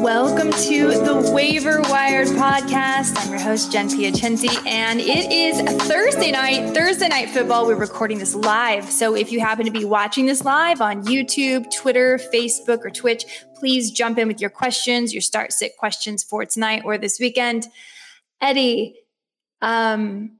Welcome to the Waiver Wired podcast. I'm your host, Jen Piacenti, and it is Thursday night, Thursday night football. We're recording this live. So if you happen to be watching this live on YouTube, Twitter, Facebook, or Twitch, please jump in with your questions, your start sit questions for tonight or this weekend. Eddie, um,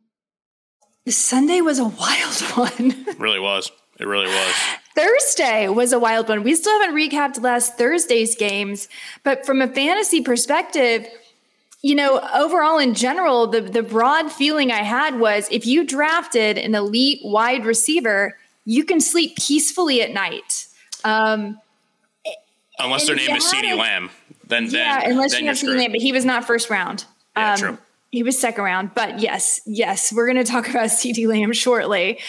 Sunday was a wild one. Really was. It really was. Thursday was a wild one. We still haven't recapped last Thursday's games, but from a fantasy perspective, you know, overall in general, the the broad feeling I had was if you drafted an elite wide receiver, you can sleep peacefully at night. Um, unless their name is CeeDee Lamb, then yeah, then, unless then you have CeeDee Lamb, but he was not first round. Yeah, Um, true. He was second round, but yes, yes, we're going to talk about CeeDee Lamb shortly.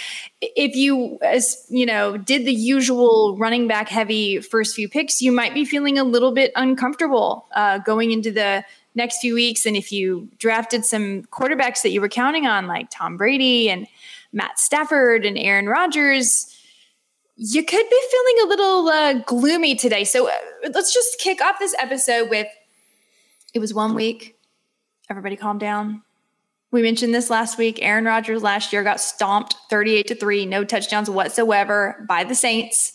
If you, as you know, did the usual running back heavy first few picks, you might be feeling a little bit uncomfortable uh, going into the next few weeks. And if you drafted some quarterbacks that you were counting on, like Tom Brady and Matt Stafford and Aaron Rodgers, you could be feeling a little uh, gloomy today. So uh, let's just kick off this episode with it was one week. Everybody calm down. We mentioned this last week. Aaron Rodgers last year got stomped 38 to 3, no touchdowns whatsoever by the Saints.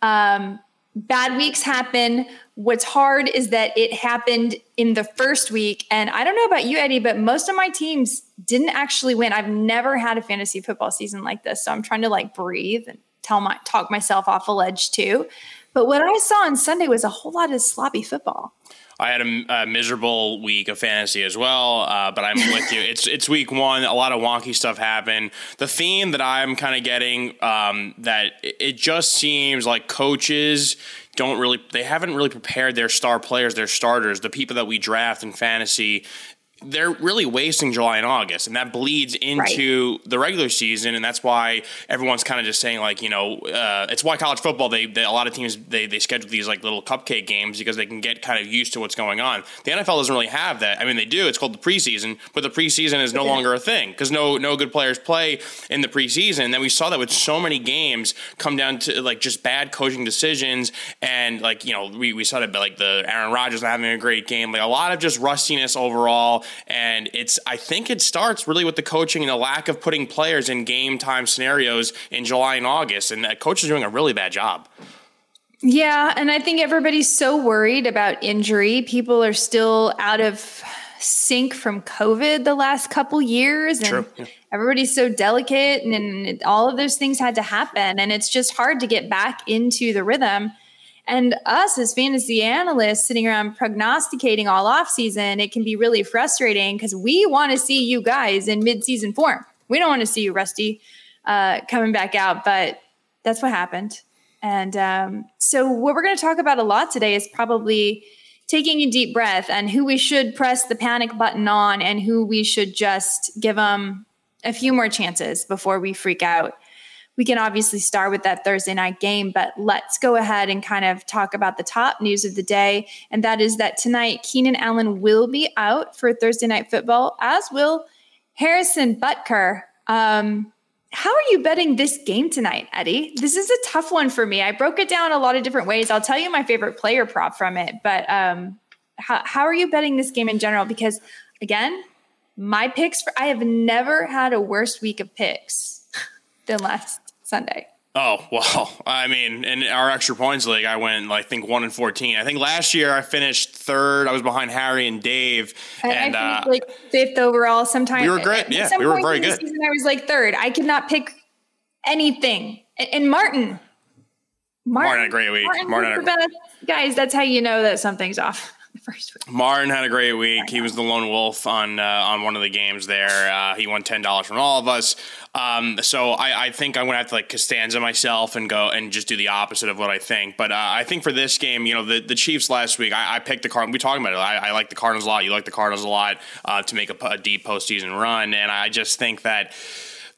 Um, bad weeks happen. What's hard is that it happened in the first week. And I don't know about you, Eddie, but most of my teams didn't actually win. I've never had a fantasy football season like this. So I'm trying to like breathe and tell my talk myself off a ledge too. But what I saw on Sunday was a whole lot of sloppy football. I had a, a miserable week of fantasy as well, uh, but I'm with you. It's it's week one. A lot of wonky stuff happened. The theme that I'm kind of getting um, that it- it just seems like coaches don't really they haven't really prepared their star players, their starters, the people that we draft in fantasy. They're really wasting July and August, and that bleeds into the regular season, and that's why everyone's kind of just saying like, you know, uh, it's why college football they, they a lot of teams they they schedule these like little cupcake games because they can get kind of used to what's going on. The NFL doesn't really have that. I mean, they do. It's called the preseason, but the preseason is no longer a thing because no no good players play in the preseason. And then we saw that with so many games come down to like just bad coaching decisions, and like you know we, we saw that like the Aaron Rodgers not having a great game, like a lot of just rustiness overall. And it's I think it starts really with the coaching and the lack of putting players in game time scenarios in July and August, and that coach is doing a really bad job. Yeah, and I think everybody's so worried about injury. People are still out of sync from COVID the last couple years, and True, yeah. everybody's so delicate, and, and all of those things had to happen, and it's just hard to get back into the rhythm. And us as fantasy analysts sitting around prognosticating all off season, it can be really frustrating because we want to see you guys in mid-season form. We don't want to see you rusty uh, coming back out, but that's what happened. And um, so, what we're going to talk about a lot today is probably taking a deep breath and who we should press the panic button on and who we should just give them a few more chances before we freak out. We can obviously start with that Thursday night game, but let's go ahead and kind of talk about the top news of the day. And that is that tonight, Keenan Allen will be out for Thursday night football, as will Harrison Butker. Um, how are you betting this game tonight, Eddie? This is a tough one for me. I broke it down a lot of different ways. I'll tell you my favorite player prop from it, but um, how, how are you betting this game in general? Because again, my picks for I have never had a worse week of picks than last Sunday. Oh well, I mean, in our extra points league, I went I think one and fourteen. I think last year I finished third. I was behind Harry and Dave, And and I uh, like fifth overall. Sometimes We were great. at Yeah, we were very good. Season, I was like third. I could not pick anything. And, and Martin, Martin had a great week. Martin Martin had a- best. Guys, that's how you know that something's off. The first week. Martin had a great week. He was the lone wolf on uh, on one of the games there. Uh, he won ten dollars from all of us. Um, so I, I think I'm gonna have to like Costanza myself and go and just do the opposite of what I think. But uh, I think for this game, you know, the, the Chiefs last week, I, I picked the Cardinals. We talking about it. I, I like the Cardinals a lot. You like the Cardinals a lot uh, to make a, a deep postseason run, and I just think that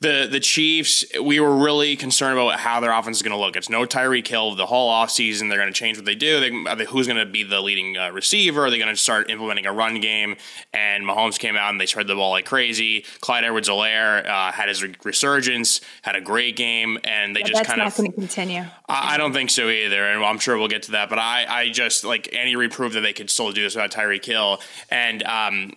the the Chiefs, we were really concerned about how their offense is going to look. It's no Tyreek Hill the whole offseason. They're going to change what they do. They, who's going to be the leading uh, receiver? Are they going to start implementing a run game? And Mahomes came out and they spread the ball like crazy. Clyde Edwards-Helaire uh, had his resurgence, had a great game, and they but just kind of. going to continue. I, I, don't think so either, and I'm sure we'll get to that. But I, I just like Andy Reid proved that they could still do this without Tyreek Hill, and um,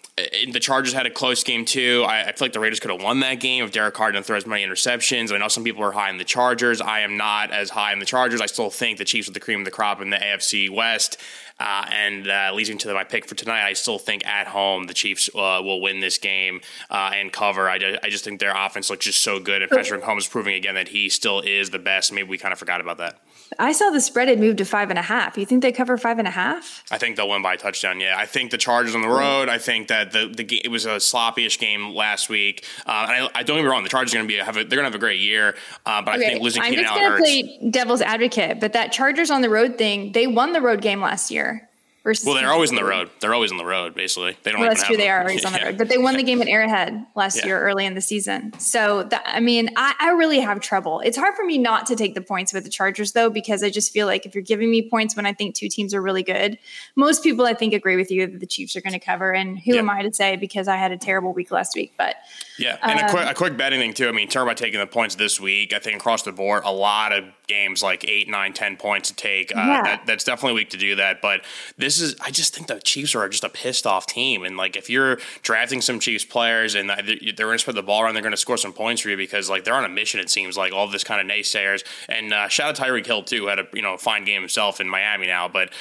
the Chargers had a close game too. I, I feel like the Raiders could have won that game if Derek Carr didn't throw as many interceptions. I know some people are high in the Chargers. I am not as high in the Chargers. I still think the Chiefs are the cream of the crop in the AFC West. Uh, and uh, leading to my pick for tonight, I still think at home the Chiefs uh, will win this game uh, and cover. I, I just think their offense looks just so good, and Patrick Mahomes is proving again that he still is the best. Maybe we kind of forgot about that. I saw the spread had moved to five and a half. You think they cover five and a half? I think they'll win by a touchdown. Yeah, I think the Chargers on the road. I think that the the game it was a sloppyish game last week. Uh, and I, I, don't get me wrong, the Chargers are going to be have a, they're going to have a great year. Uh, but okay. I think losing I'm Keenan just going to play devil's advocate. But that Chargers on the road thing, they won the road game last year. Versus well, they're always on the road. They're always on the road, basically. They don't. Well, that's true. They are always on the road, but they won the game at Arrowhead last yeah. year, early in the season. So, I mean, I, I, really have trouble. It's hard for me not to take the points with the Chargers, though, because I just feel like if you're giving me points when I think two teams are really good, most people I think agree with you that the Chiefs are going to cover. And who yeah. am I to say because I had a terrible week last week? But yeah, and um, a, quick, a quick betting thing too. I mean, talk about taking the points this week. I think across the board, a lot of games like eight, nine, ten points to take. Uh, that, that's definitely weak to do that. But this is, I just think the Chiefs are just a pissed off team. And like, if you're drafting some Chiefs players and they're going to spread the ball around, they're going to score some points for you because like they're on a mission. It seems like all this kind of naysayers. And uh, shout out Tyreek Hill too, had a you know fine game himself in Miami now, but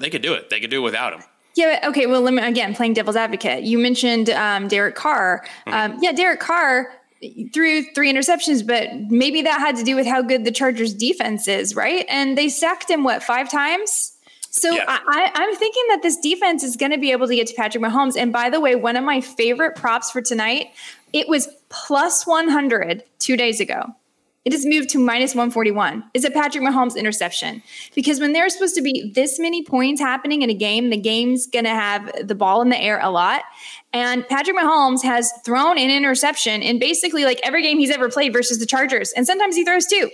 they could do it. They could do it without him. Yeah. But, Okay. Well, let me, again, playing devil's advocate. You mentioned um, Derek Carr. Mm-hmm. Um, yeah, Derek Carr threw three interceptions, but maybe that had to do with how good the Chargers defense is, right? And they sacked him what five times. So yeah. I, I'm thinking that this defense is going to be able to get to Patrick Mahomes. And by the way, one of my favorite props for tonight, it was plus 100 two days ago. It has moved to minus 141. Is it Patrick Mahomes' interception? Because when there's supposed to be this many points happening in a game, the game's going to have the ball in the air a lot. And Patrick Mahomes has thrown an interception in basically like every game he's ever played versus the Chargers. And sometimes he throws two.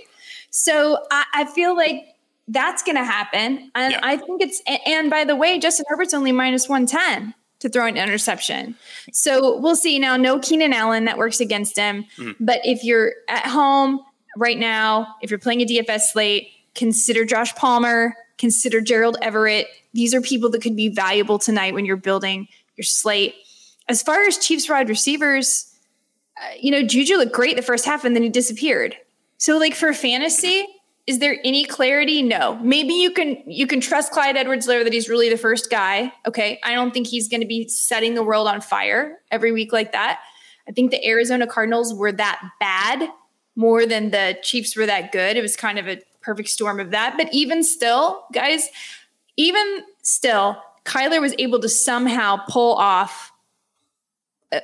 So I, I feel like that's going to happen. And yeah. I think it's, and by the way, Justin Herbert's only minus 110 to throw an interception. So we'll see. Now, no Keenan Allen that works against him. Mm. But if you're at home, right now, if you're playing a DFS slate, consider Josh Palmer, consider Gerald Everett. These are people that could be valuable tonight when you're building your slate. As far as Chiefs wide receivers, uh, you know, Juju looked great the first half and then he disappeared. So, like for fantasy, is there any clarity? No. Maybe you can you can trust Clyde Edwards-Helaire that he's really the first guy. Okay, I don't think he's going to be setting the world on fire every week like that. I think the Arizona Cardinals were that bad more than the Chiefs were that good. It was kind of a perfect storm of that. But even still, guys, even still, Kyler was able to somehow pull off uh,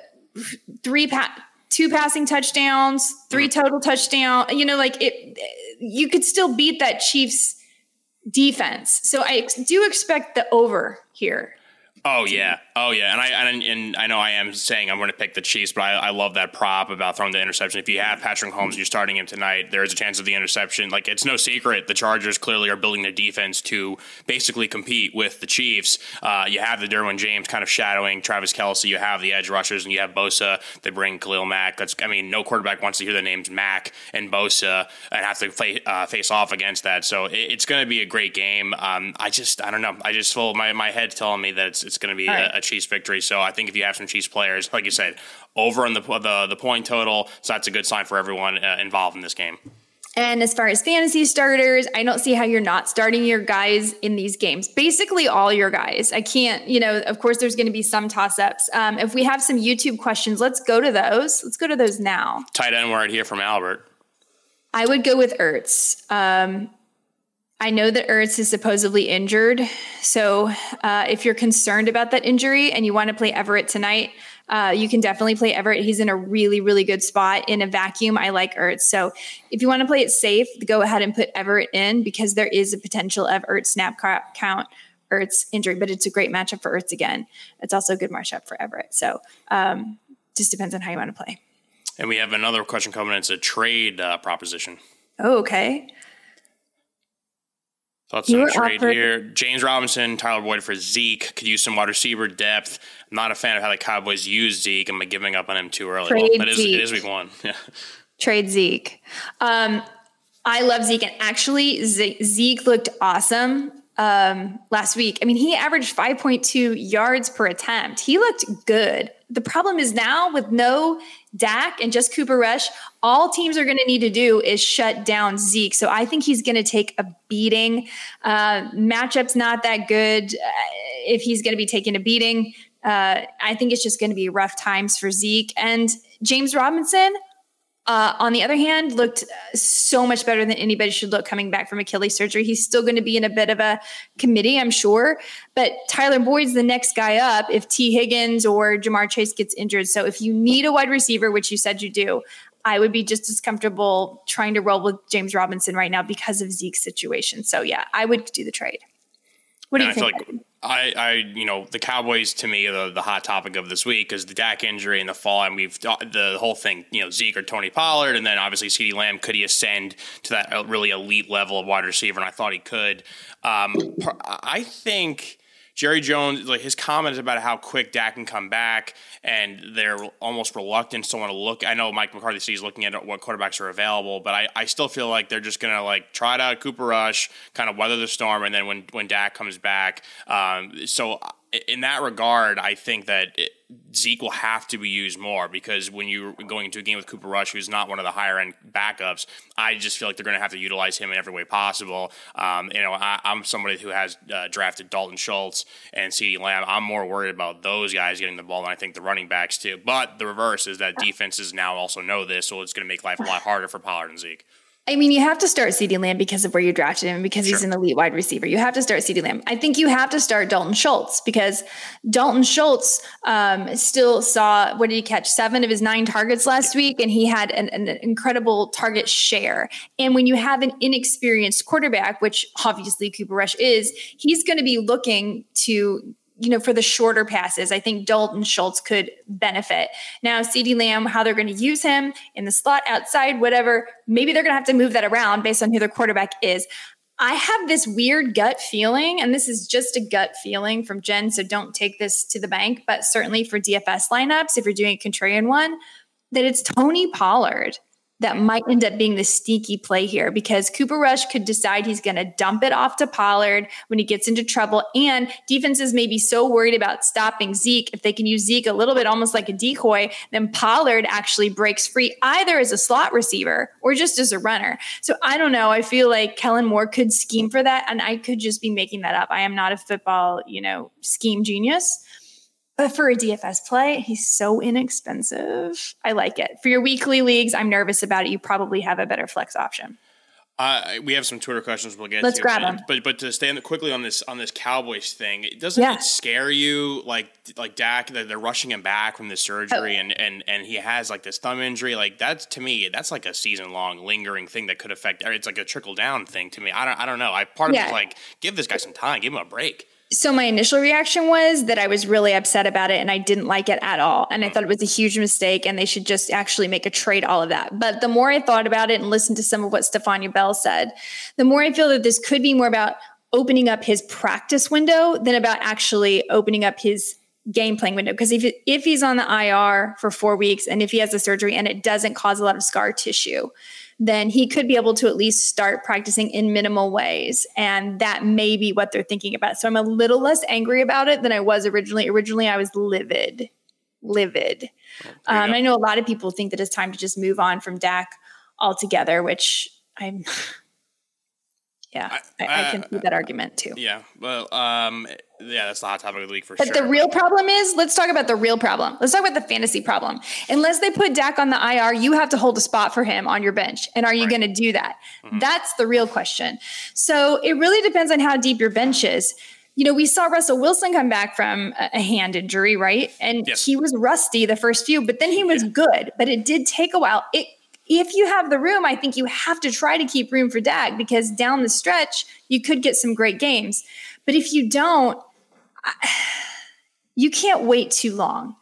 three pa- two passing touchdowns, three total touchdown. You know, like it, you could still beat that Chiefs defense. So I do expect the over here. Oh yeah, oh yeah, and I and, and I know I am saying I'm going to pick the Chiefs, but I, I love that prop about throwing the interception. If you have Patrick Holmes, you're starting him tonight. There is a chance of the interception. Like it's no secret, the Chargers clearly are building their defense to basically compete with the Chiefs. Uh, you have the Derwin James kind of shadowing Travis Kelce. You have the edge rushers, and you have Bosa. They bring Khalil Mack. That's I mean, no quarterback wants to hear the names Mack and Bosa and have to play, uh, face off against that. So it, it's going to be a great game. Um, I just I don't know. I just feel my my head telling me that it's it's going to be right. a, a Chiefs victory. So I think if you have some Chiefs players, like you said, over on the the, the point total, so that's a good sign for everyone uh, involved in this game. And as far as fantasy starters, I don't see how you're not starting your guys in these games. Basically, all your guys. I can't, you know, of course, there's going to be some toss ups. Um, if we have some YouTube questions, let's go to those. Let's go to those now. Tight end word here from Albert. I would go with Ertz. Um, I know that Ertz is supposedly injured. So uh, if you're concerned about that injury and you want to play Everett tonight, uh, you can definitely play Everett. He's in a really, really good spot in a vacuum. I like Ertz. So if you want to play it safe, go ahead and put Everett in because there is a potential of Ertz snap count, Ertz injury, but it's a great matchup for Ertz again. It's also a good matchup for Everett. So um, just depends on how you want to play. And we have another question coming. It's a trade uh, proposition. Oh, okay. Thoughts on trade offered- here? James Robinson, Tyler Boyd for Zeke could use some wide receiver depth. I'm not a fan of how the Cowboys use Zeke. I'm giving up on him too early. Trade well, it, is, it is week one. Yeah. Trade Zeke. Um, I love Zeke, and actually, Zeke looked awesome um, last week. I mean, he averaged 5.2 yards per attempt. He looked good. The problem is now with no Dak and just Cooper Rush, all teams are going to need to do is shut down Zeke. So I think he's going to take a beating. Uh, matchup's not that good. Uh, if he's going to be taking a beating, uh, I think it's just going to be rough times for Zeke. And James Robinson, uh, on the other hand, looked so much better than anybody should look coming back from Achilles surgery. He's still going to be in a bit of a committee, I'm sure. But Tyler Boyd's the next guy up if Tee Higgins or Ja'Marr Chase gets injured. So if you need a wide receiver, which you said you do, I would be just as comfortable trying to roll with James Robinson right now because of Zeke's situation. So yeah, I would do the trade. What do and you I think? I, I, you know, the Cowboys to me the, the hot topic of this week because the Dak injury and the fall, and we've the whole thing, you know, Zeke or Tony Pollard, and then obviously CeeDee Lamb. Could he ascend to that uh, really elite level of wide receiver? And I thought he could. Um, I think Jerry Jones, like his comments about how quick Dak can come back, and they're almost reluctant to want to look. I know Mike McCarthy is looking at what quarterbacks are available, but I, I still feel like they're just gonna like try it out Cooper Rush, kind of weather the storm, and then when when Dak comes back, um, so in that regard, I think that it, Zeke will have to be used more because when you're going into a game with Cooper Rush, who's not one of the higher end backups, I just feel like they're going to have to utilize him in every way possible. Um, you know, I, am somebody who has uh, drafted Dalton Schultz and CeeDee Lamb. I'm more worried about those guys getting the ball than I think the running backs too. But the reverse is that defenses now also know this, so it's going to make life a lot harder for Pollard and Zeke. I mean, you have to start CeeDee Lamb because of where you drafted him, because sure. he's an elite wide receiver. You have to start CeeDee Lamb. I think you have to start Dalton Schultz because Dalton Schultz um, still saw what did he catch? Seven of his nine targets last week, and he had an, an incredible target share. And when you have an inexperienced quarterback, which obviously Cooper Rush is, he's going to be looking to you know, for the shorter passes, I think Dalton Schultz could benefit. Now, CeeDee Lamb, how they're going to use him in the slot, outside, whatever, maybe they're going to have to move that around based on who their quarterback is. I have this weird gut feeling, and this is just a gut feeling from Jen, so don't take this to the bank, but certainly for DFS lineups, if you're doing a contrarian one, that it's Tony Pollard that might end up being the sneaky play here because Cooper Rush could decide he's going to dump it off to Pollard when he gets into trouble. And defenses may be so worried about stopping Zeke. If they can use Zeke a little bit almost like a decoy, then Pollard actually breaks free either as a slot receiver or just as a runner. So I don't know. I feel like Kellen Moore could scheme for that. And I could just be making that up. I am not a football, you know, scheme genius. But for a DFS play, he's so inexpensive. I like it. For your weekly leagues, I'm nervous about it. You probably have a better flex option. Uh, we have some Twitter questions we'll get Let's to. grab them. But but to stay on the, quickly on this on this Cowboys thing, it doesn't yeah. it scare you like like Dak they're, they're rushing him back from the surgery oh. and, and and he has like this thumb injury like that's to me that's like a season long lingering thing that could affect it's like a trickle down thing to me. I don't I don't know. I part of yeah. like give this guy some time, give him a break. So my initial reaction was that I was really upset about it and I didn't like it at all. And I thought it was a huge mistake and they should just actually make a trade all of that. But the more I thought about it and listened to some of what Stephania Bell said, the more I feel that this could be more about opening up his practice window than about actually opening up his game playing window. Because if, if he's on the IR for four weeks and if he has a surgery and it doesn't cause a lot of scar tissue, then he could be able to at least start practicing in minimal ways. And that may be what they're thinking about. So I'm a little less angry about it than I was originally. Originally, I was livid, livid. Um, I know a lot of people think that it's time to just move on from Dak altogether, which I'm. yeah, I, I, I can see that argument too. Yeah, well, um, yeah, that's the hot topic of the week for but sure. But the real problem is, let's talk about the real problem. Let's talk about the fantasy problem. Unless they put Dak on the IR, you have to hold a spot for him on your bench. And are you right. going to do that? Mm-hmm. That's the real question. So it really depends on how deep your bench is. You know, we saw Russell Wilson come back from a hand injury, right? And yes. he was rusty the first few, but then he was yeah. good. But it did take a while. It if you have the room, I think you have to try to keep room for Dak because down the stretch, you could get some great games. But if you don't, you can't wait too long.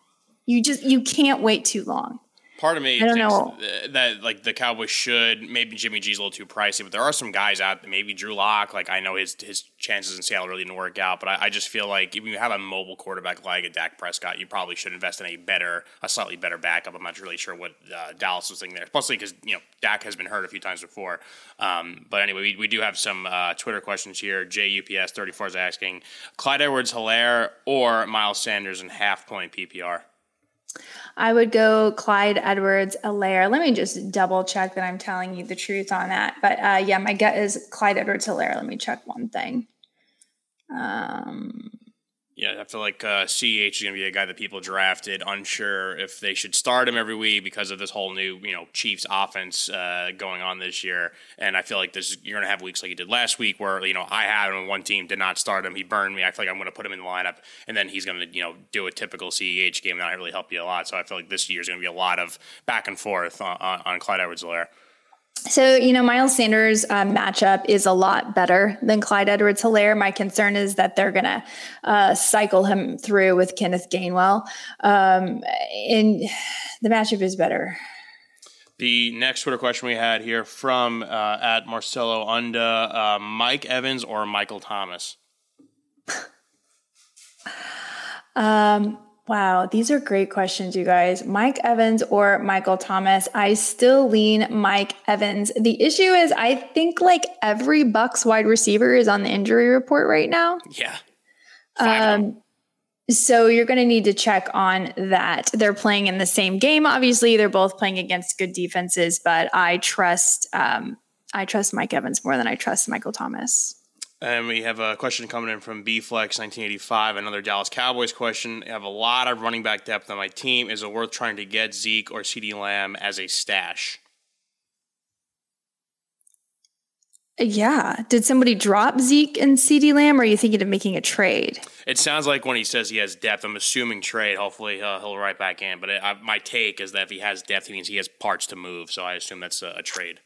You just you can't wait too long. Part of me I don't thinks know. that like the Cowboys should maybe Jimmy G's a little too pricey, but there are some guys out. Maybe Drew Lock. Like I know his his chances in Seattle really didn't work out, but I, I just feel like if you have a mobile quarterback like a Dak Prescott, you probably should invest in a better, a slightly better backup. I'm not really sure what uh, Dallas was thinking there, especially because you know Dak has been hurt a few times before. Um, but anyway, we, we do have some uh, Twitter questions here. JUPS 34 is asking Clyde Edwards Helaire or Miles Sanders in half point PPR. I would go Clyde Edwards Helaire. Let me just double check that I'm telling you the truth on that. But uh, yeah, my gut is Clyde Edwards Helaire. Let me check one thing. Um, Yeah, I feel like uh, CH is going to be a guy that people drafted, unsure if they should start him every week because of this whole new, you know, Chiefs offense uh, going on this year. And I feel like this you're going to have weeks like you did last week, where you know I had him on one team, did not start him, he burned me. I feel like I'm going to put him in the lineup, and then he's going to, you know, do a typical CEH game, and not really help you a lot. So I feel like this year is going to be a lot of back and forth on, on, on Clyde Edwards-Helaire. So, you know, Miles Sanders' uh, matchup is a lot better than Clyde Edwards Helaire. My concern is that they're going to uh, cycle him through with Kenneth Gainwell. Um, and the matchup is better. The next Twitter question we had here from uh, at Marcelo Unda, uh, Mike Evans or Michael Thomas? Um, wow, these are great questions, you guys. Mike Evans or Michael Thomas? I still lean Mike Evans. The issue is, I think like every Bucs wide receiver is on the injury report right now. Yeah. Five of them. Um, so you're going to need to check on that. They're playing in the same game. Obviously, they're both playing against good defenses, but I trust um, I trust Mike Evans more than I trust Michael Thomas. And we have a question coming in from BFlex 1985, another Dallas Cowboys question. I have a lot of running back depth on my team. Is it worth trying to get Zeke or CeeDee Lamb as a stash? Yeah. Did somebody drop Zeke and CeeDee Lamb, or are you thinking of making a trade? It sounds like when he says he has depth, I'm assuming trade. Hopefully, uh, he'll right back in. But it, I, my take is that if he has depth, he means he has parts to move. So I assume that's a, a trade.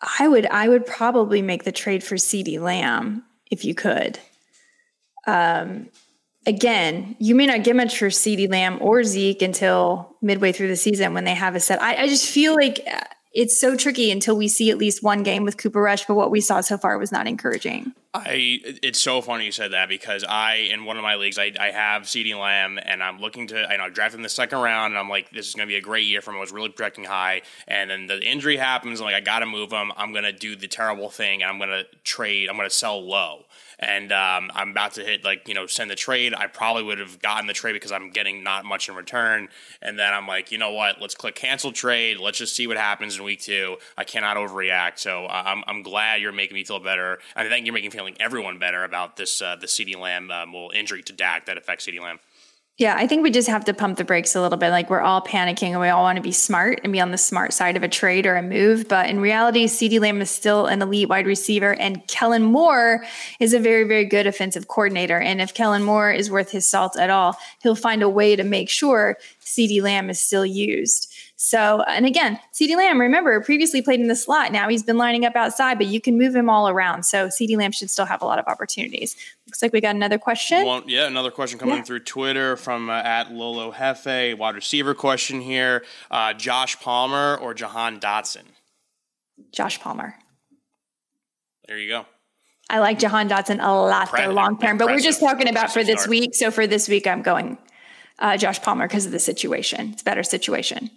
I would I would probably make the trade for CeeDee Lamb if you could. Um, again, you may not get much for CeeDee Lamb or Zeke until midway through the season when they have a set. I, I just feel like uh, it's so tricky until we see at least one game with Cooper Rush. But what we saw so far was not encouraging. I it's so funny you said that because I in one of my leagues I, I have CeeDee Lamb and I'm looking to I know I drafted in the second round and I'm like this is going to be a great year for him. I was really projecting high and then the injury happens. I'm like I got to move him. I'm to do the terrible thing and I'm to trade. I'm to sell low and um, I'm about to hit like you know send the trade. I probably would have gotten the trade because I'm getting not much in return. And then I'm like, you know what? Let's click cancel trade. Let's just see what happens in week two. I cannot overreact. So I'm I'm glad you're making me feel better. I think you're making me everyone better about this uh, the CeeDee Lamb um, well injury to Dak that affects CeeDee Lamb. Yeah, I think we just have to pump the brakes a little bit. Like we're all panicking and we all want to be smart and be on the smart side of a trade or a move. But in reality, CeeDee Lamb is still an elite wide receiver and Kellen Moore is a very, very good offensive coordinator. And if Kellen Moore is worth his salt at all, he'll find a way to make sure CeeDee Lamb is still used. So, and again, CeeDee Lamb, remember, previously played in the slot. Now he's been lining up outside, but you can move him all around. So CeeDee Lamb should still have a lot of opportunities. Looks like we got another question. Well, yeah, another question coming Yeah. through Twitter from uh, at Lolo Hefe. Wide receiver question here: uh, Josh Palmer or Jahan Dotson? Josh Palmer. There you go. I like Jahan Dotson a lot though long term, but we're just talking about for this start. week. So for this week, I'm going uh, Josh Palmer because of the situation. It's a better situation.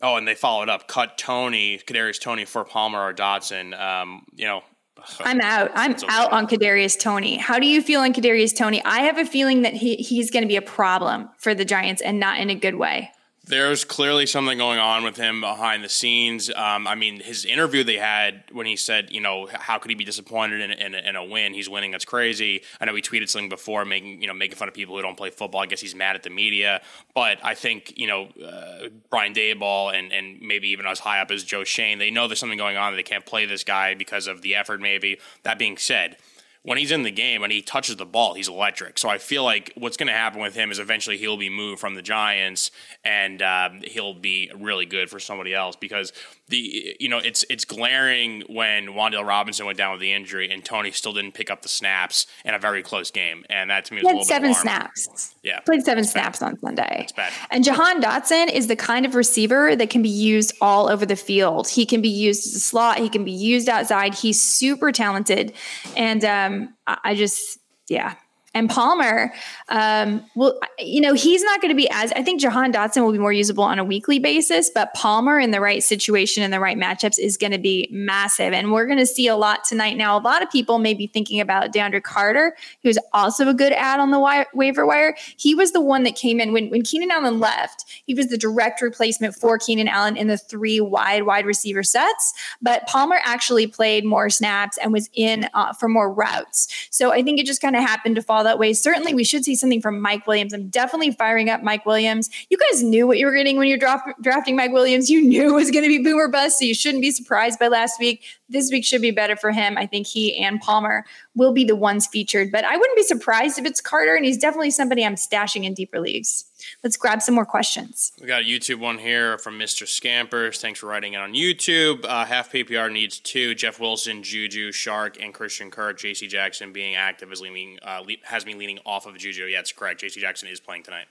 Oh, and they followed up: cut Toney, Kadarius Toney for Palmer or Dotson. Um, you know, I'm out. I'm out on Kadarius Toney. How do you feel on Kadarius Toney? I have a feeling that he he's going to be a problem for the Giants and not in a good way. There's clearly something going on with him behind the scenes. Um, I mean, his interview they had when he said, you know, how could he be disappointed in, in, in a win? He's winning. That's crazy. I know he tweeted something before, making you know making fun of people who don't play football. I guess he's mad at the media. But I think you know uh, Brian Daboll and and maybe even as high up as Joe Schoen, they know there's something going on. They can't play this guy because of the effort. Maybe that being said when he's in the game and he touches the ball, he's electric. So I feel like what's going to happen with him is eventually he'll be moved from the Giants and um, he'll be really good for somebody else because the you know it's it's glaring when Wan'Dale Robinson went down with the injury and Toney still didn't pick up the snaps in a very close game, and that to me was a little seven snaps. Yeah, played seven snaps bad. on Sunday. It's bad. And Jahan Dotson is the kind of receiver that can be used all over the field. He can be used as a slot. He can be used outside. He's super talented, and um, Um, I just yeah, and Palmer, um, well, you know, he's not going to be as, I think Jahan Dotson will be more usable on a weekly basis, but Palmer in the right situation and the right matchups is going to be massive. And we're going to see a lot tonight. Now, a lot of people may be thinking about DeAndre Carter, who's also a good ad on the wi- waiver wire. He was the one that came in when, when Keenan Allen left. He was the direct replacement for Keenan Allen in the three wide wide receiver sets. But Palmer actually played more snaps and was in uh, for more routes. So I think it just kind of happened to fall that way. Certainly, we should see something from Mike Williams. I'm definitely firing up Mike Williams. You guys knew what you were getting when you're draft, drafting Mike Williams. You knew it was going to be boomer bust, so you shouldn't be surprised by last week. This week should be better for him. I think he and Palmer will be the ones featured, but I wouldn't be surprised if it's Carter, and he's definitely somebody I'm stashing in deeper leagues. Let's grab some more questions. We got a YouTube one here from Mr. Scampers. Thanks for writing it on YouTube. Uh, half PPR needs two: Jeff Wilson, Juju, Chark, and Christian Kirk. J.C. Jackson being active is leaning uh, le- has me leaning off of Juju. Yeah, it's correct. J.C. Jackson is playing tonight.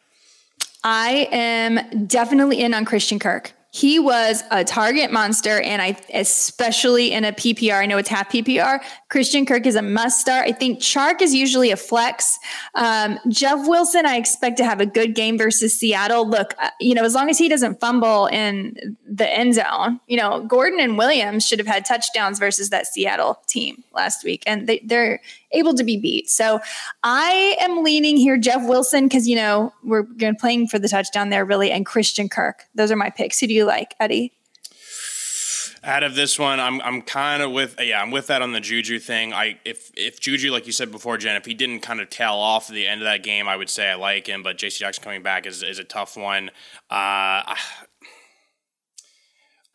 I am definitely in on Christian Kirk he was a target monster, and I especially in a PPR. I know it's half PPR. Christian Kirk is a must start. I think Chark is usually a flex. Um, Jeff Wilson, I expect to have a good game versus Seattle. Look, uh, you know, as long as he doesn't fumble in the end zone, you know, Gordon and Williams should have had touchdowns versus that Seattle team last week, and they, they're able to be beat. So I am leaning here Jeff Wilson because you know we're playing for the touchdown there really, and Christian Kirk. Those are my picks. Who do you like, Eddie? Out of this one, I'm I'm kind of with yeah I'm with that on the Juju thing. I if if Juju like you said before, Jen, if he didn't kind of tail off at the end of that game, I would say I like him. But J.C. Jackson coming back is is a tough one. Uh,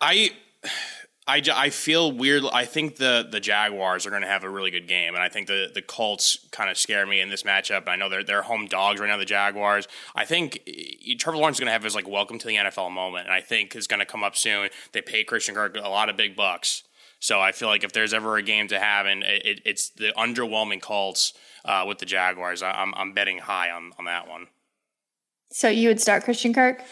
I I, I feel weird. I think the the Jaguars are going to have a really good game, and I think the the Colts kind of scare me in this matchup. I know they're they're home dogs right now. The Jaguars. I think Trevor Lawrence is going to have his like welcome to the NFL moment, and I think is going to come up soon. They pay Christian Kirk a lot of big bucks, so I feel like if there's ever a game to have, and it, it's the underwhelming Colts uh, with the Jaguars, I, I'm I'm betting high on on that one. So you would start Christian Kirk?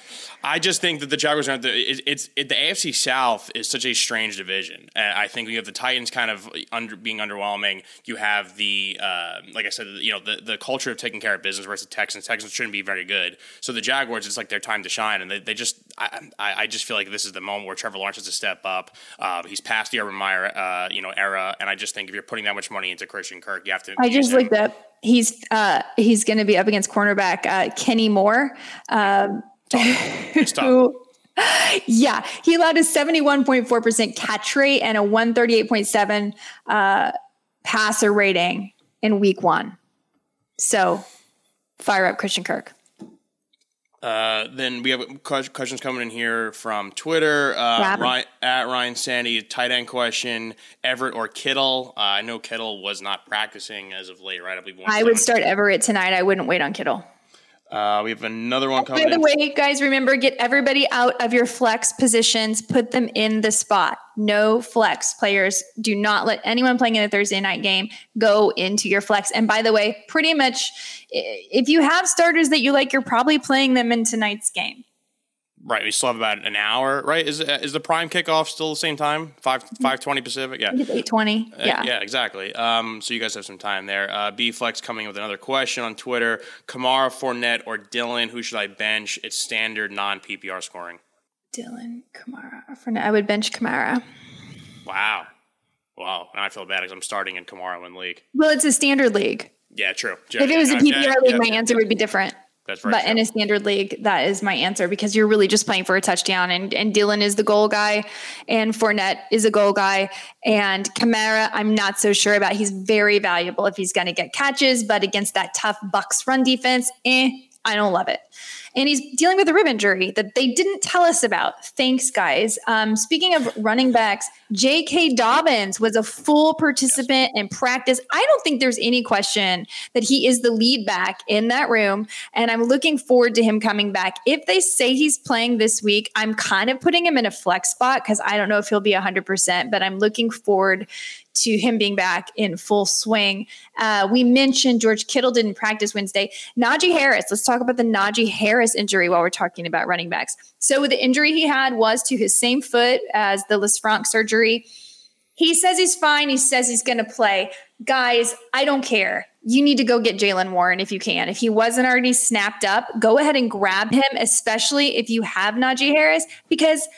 I just think that the Jaguars are the it, it's it, the AFC South is such a strange division. And I think you have the Titans kind of under being underwhelming. You have the uh, like I said, you know, the, the culture of taking care of business versus the Texans. Texans shouldn't be very good. So the Jaguars, it's like their time to shine, and they, they just I, I just feel like this is the moment where Trevor Lawrence has to step up. Uh, he's past the Urban Meyer uh, you know era, and I just think if you're putting that much money into Christian Kirk, you have to. I just like up he's uh, he's going to be up against cornerback uh, Kenny Moore. Um, who, yeah, he allowed a 71.4% catch rate and a 138.7 uh, passer rating in week one. So fire up Christian Kirk. Uh, then we have questions coming in here from Twitter. Uh, Ryan, at Ryan Sandy, tight end question: Everett or Kittle? Uh, I know Kittle was not practicing as of late, right? I believe. I would start Everett tonight. I wouldn't wait on Kittle. Uh, we have another one coming. By the in. way, guys, remember get everybody out of your flex positions. Put them in the spot. No flex players. Do not let anyone playing in a Thursday night game go into your flex. And by the way, pretty much, if you have starters that you like, you're probably playing them in tonight's game. Right, we still have about an hour. Right, is is the prime kickoff still the same time? Five five twenty Pacific. Yeah, eight twenty. Uh, yeah, uh, yeah, exactly. Um, so you guys have some time there. Uh, B Flex coming with another question on Twitter: Kamara, Fournette, or Dillon? Who should I bench? It's standard non PPR scoring. Dillon, Kamara, Fournette. I would bench Kamara. Wow, wow. Now I feel bad because I'm starting in Kamara in league. Well, it's a standard league. Yeah, true. if it was a PPR yeah, league, yeah, my answer would be different. That's right. But true. in a standard league, that is my answer because you're really just playing for a touchdown. And, and Dillon is the goal guy, and Fournette is a goal guy. And Kamara, I'm not so sure about. He's very valuable if he's going to get catches, but against that tough Bucs run defense, eh, I don't love it. and he's dealing with a rib injury that they didn't tell us about. Thanks, guys. Um, speaking of running backs, J.K. Dobbins was a full participant in practice. I don't think there's any question that he is the lead back in that room, and I'm looking forward to him coming back. If they say he's playing this week, I'm kind of putting him in a flex spot because I don't know if he'll be 100%, but I'm looking forward to him being back in full swing. Uh, we mentioned George Kittle didn't practice Wednesday. Najee Harris, let's talk about the Najee Harris injury while we're talking about running backs. So the injury he had was to his same foot as the Lisfranc surgery. He says he's fine. He says he's going to play. Guys, I don't care. You need to go get Jaylen Warren if you can. If he wasn't already snapped up, go ahead and grab him, especially if you have Najee Harris, because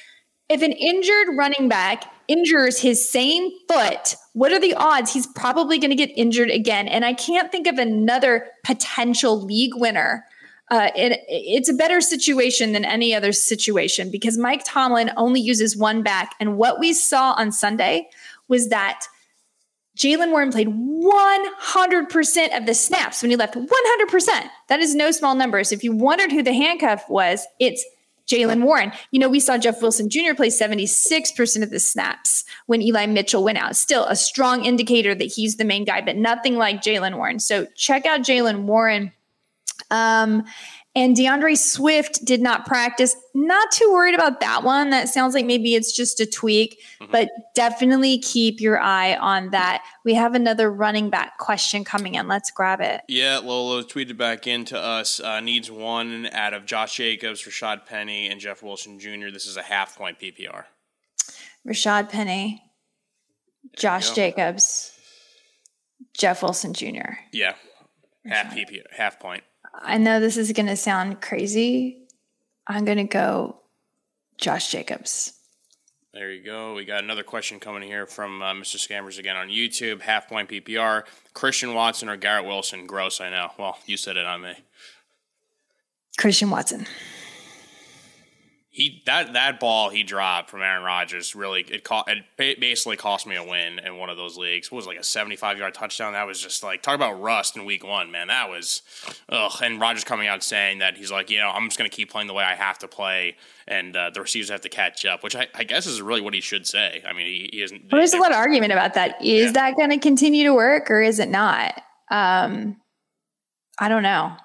if an injured running back injures his same foot, what are the odds he's probably going to get injured again? And I can't think of another potential league winner. Uh, it, it's a better situation than any other situation because Mike Tomlin only uses one back. And what we saw on Sunday was that Jaylen Warren played 100% of the snaps when he left. 100%. That is no small number. So if you wondered who the handcuff was, it's Jaylen Warren. You know, we saw Jeff Wilson Jr. play 76% of the snaps when Eli Mitchell went out. Still a strong indicator that he's the main guy, but nothing like Jaylen Warren. So check out Jaylen Warren. Um, and D'Andre Swift did not practice. Not too worried about that one. That sounds like maybe it's just a tweak, mm-hmm. but definitely keep your eye on that. We have another running back question coming in. Let's grab it. Yeah, Lolo tweeted back into us. Uh, needs one out of Josh Jacobs, Rashad Penny, and Jeff Wilson Jr. This is a half point PPR. Rashad Penny, Josh Jacobs, Jeff Wilson Jr. Yeah, half PPR, half point. I know this is going to sound crazy. I'm going to go Josh Jacobs. There you go. We got another question coming here from uh, Mr. Scammers again on YouTube. Half point PPR. Christian Watson or Garrett Wilson? Gross, I know. Well, you said it on me. Christian Watson he that that ball he dropped from Aaron Rodgers really it caught it basically cost me a win in one of those leagues. What was it, like a seventy five yard touchdown? That was just like talk about rust in week one, man. That was ugh. And Rodgers coming out saying that he's like, you know, I'm just going to keep playing the way I have to play, and uh, the receivers have to catch up, which I, I, guess is really what he should say. I mean, he, he isn't. Well, there's a lot of argument about that. Is yeah. that going to continue to work or is it not? Um, I don't know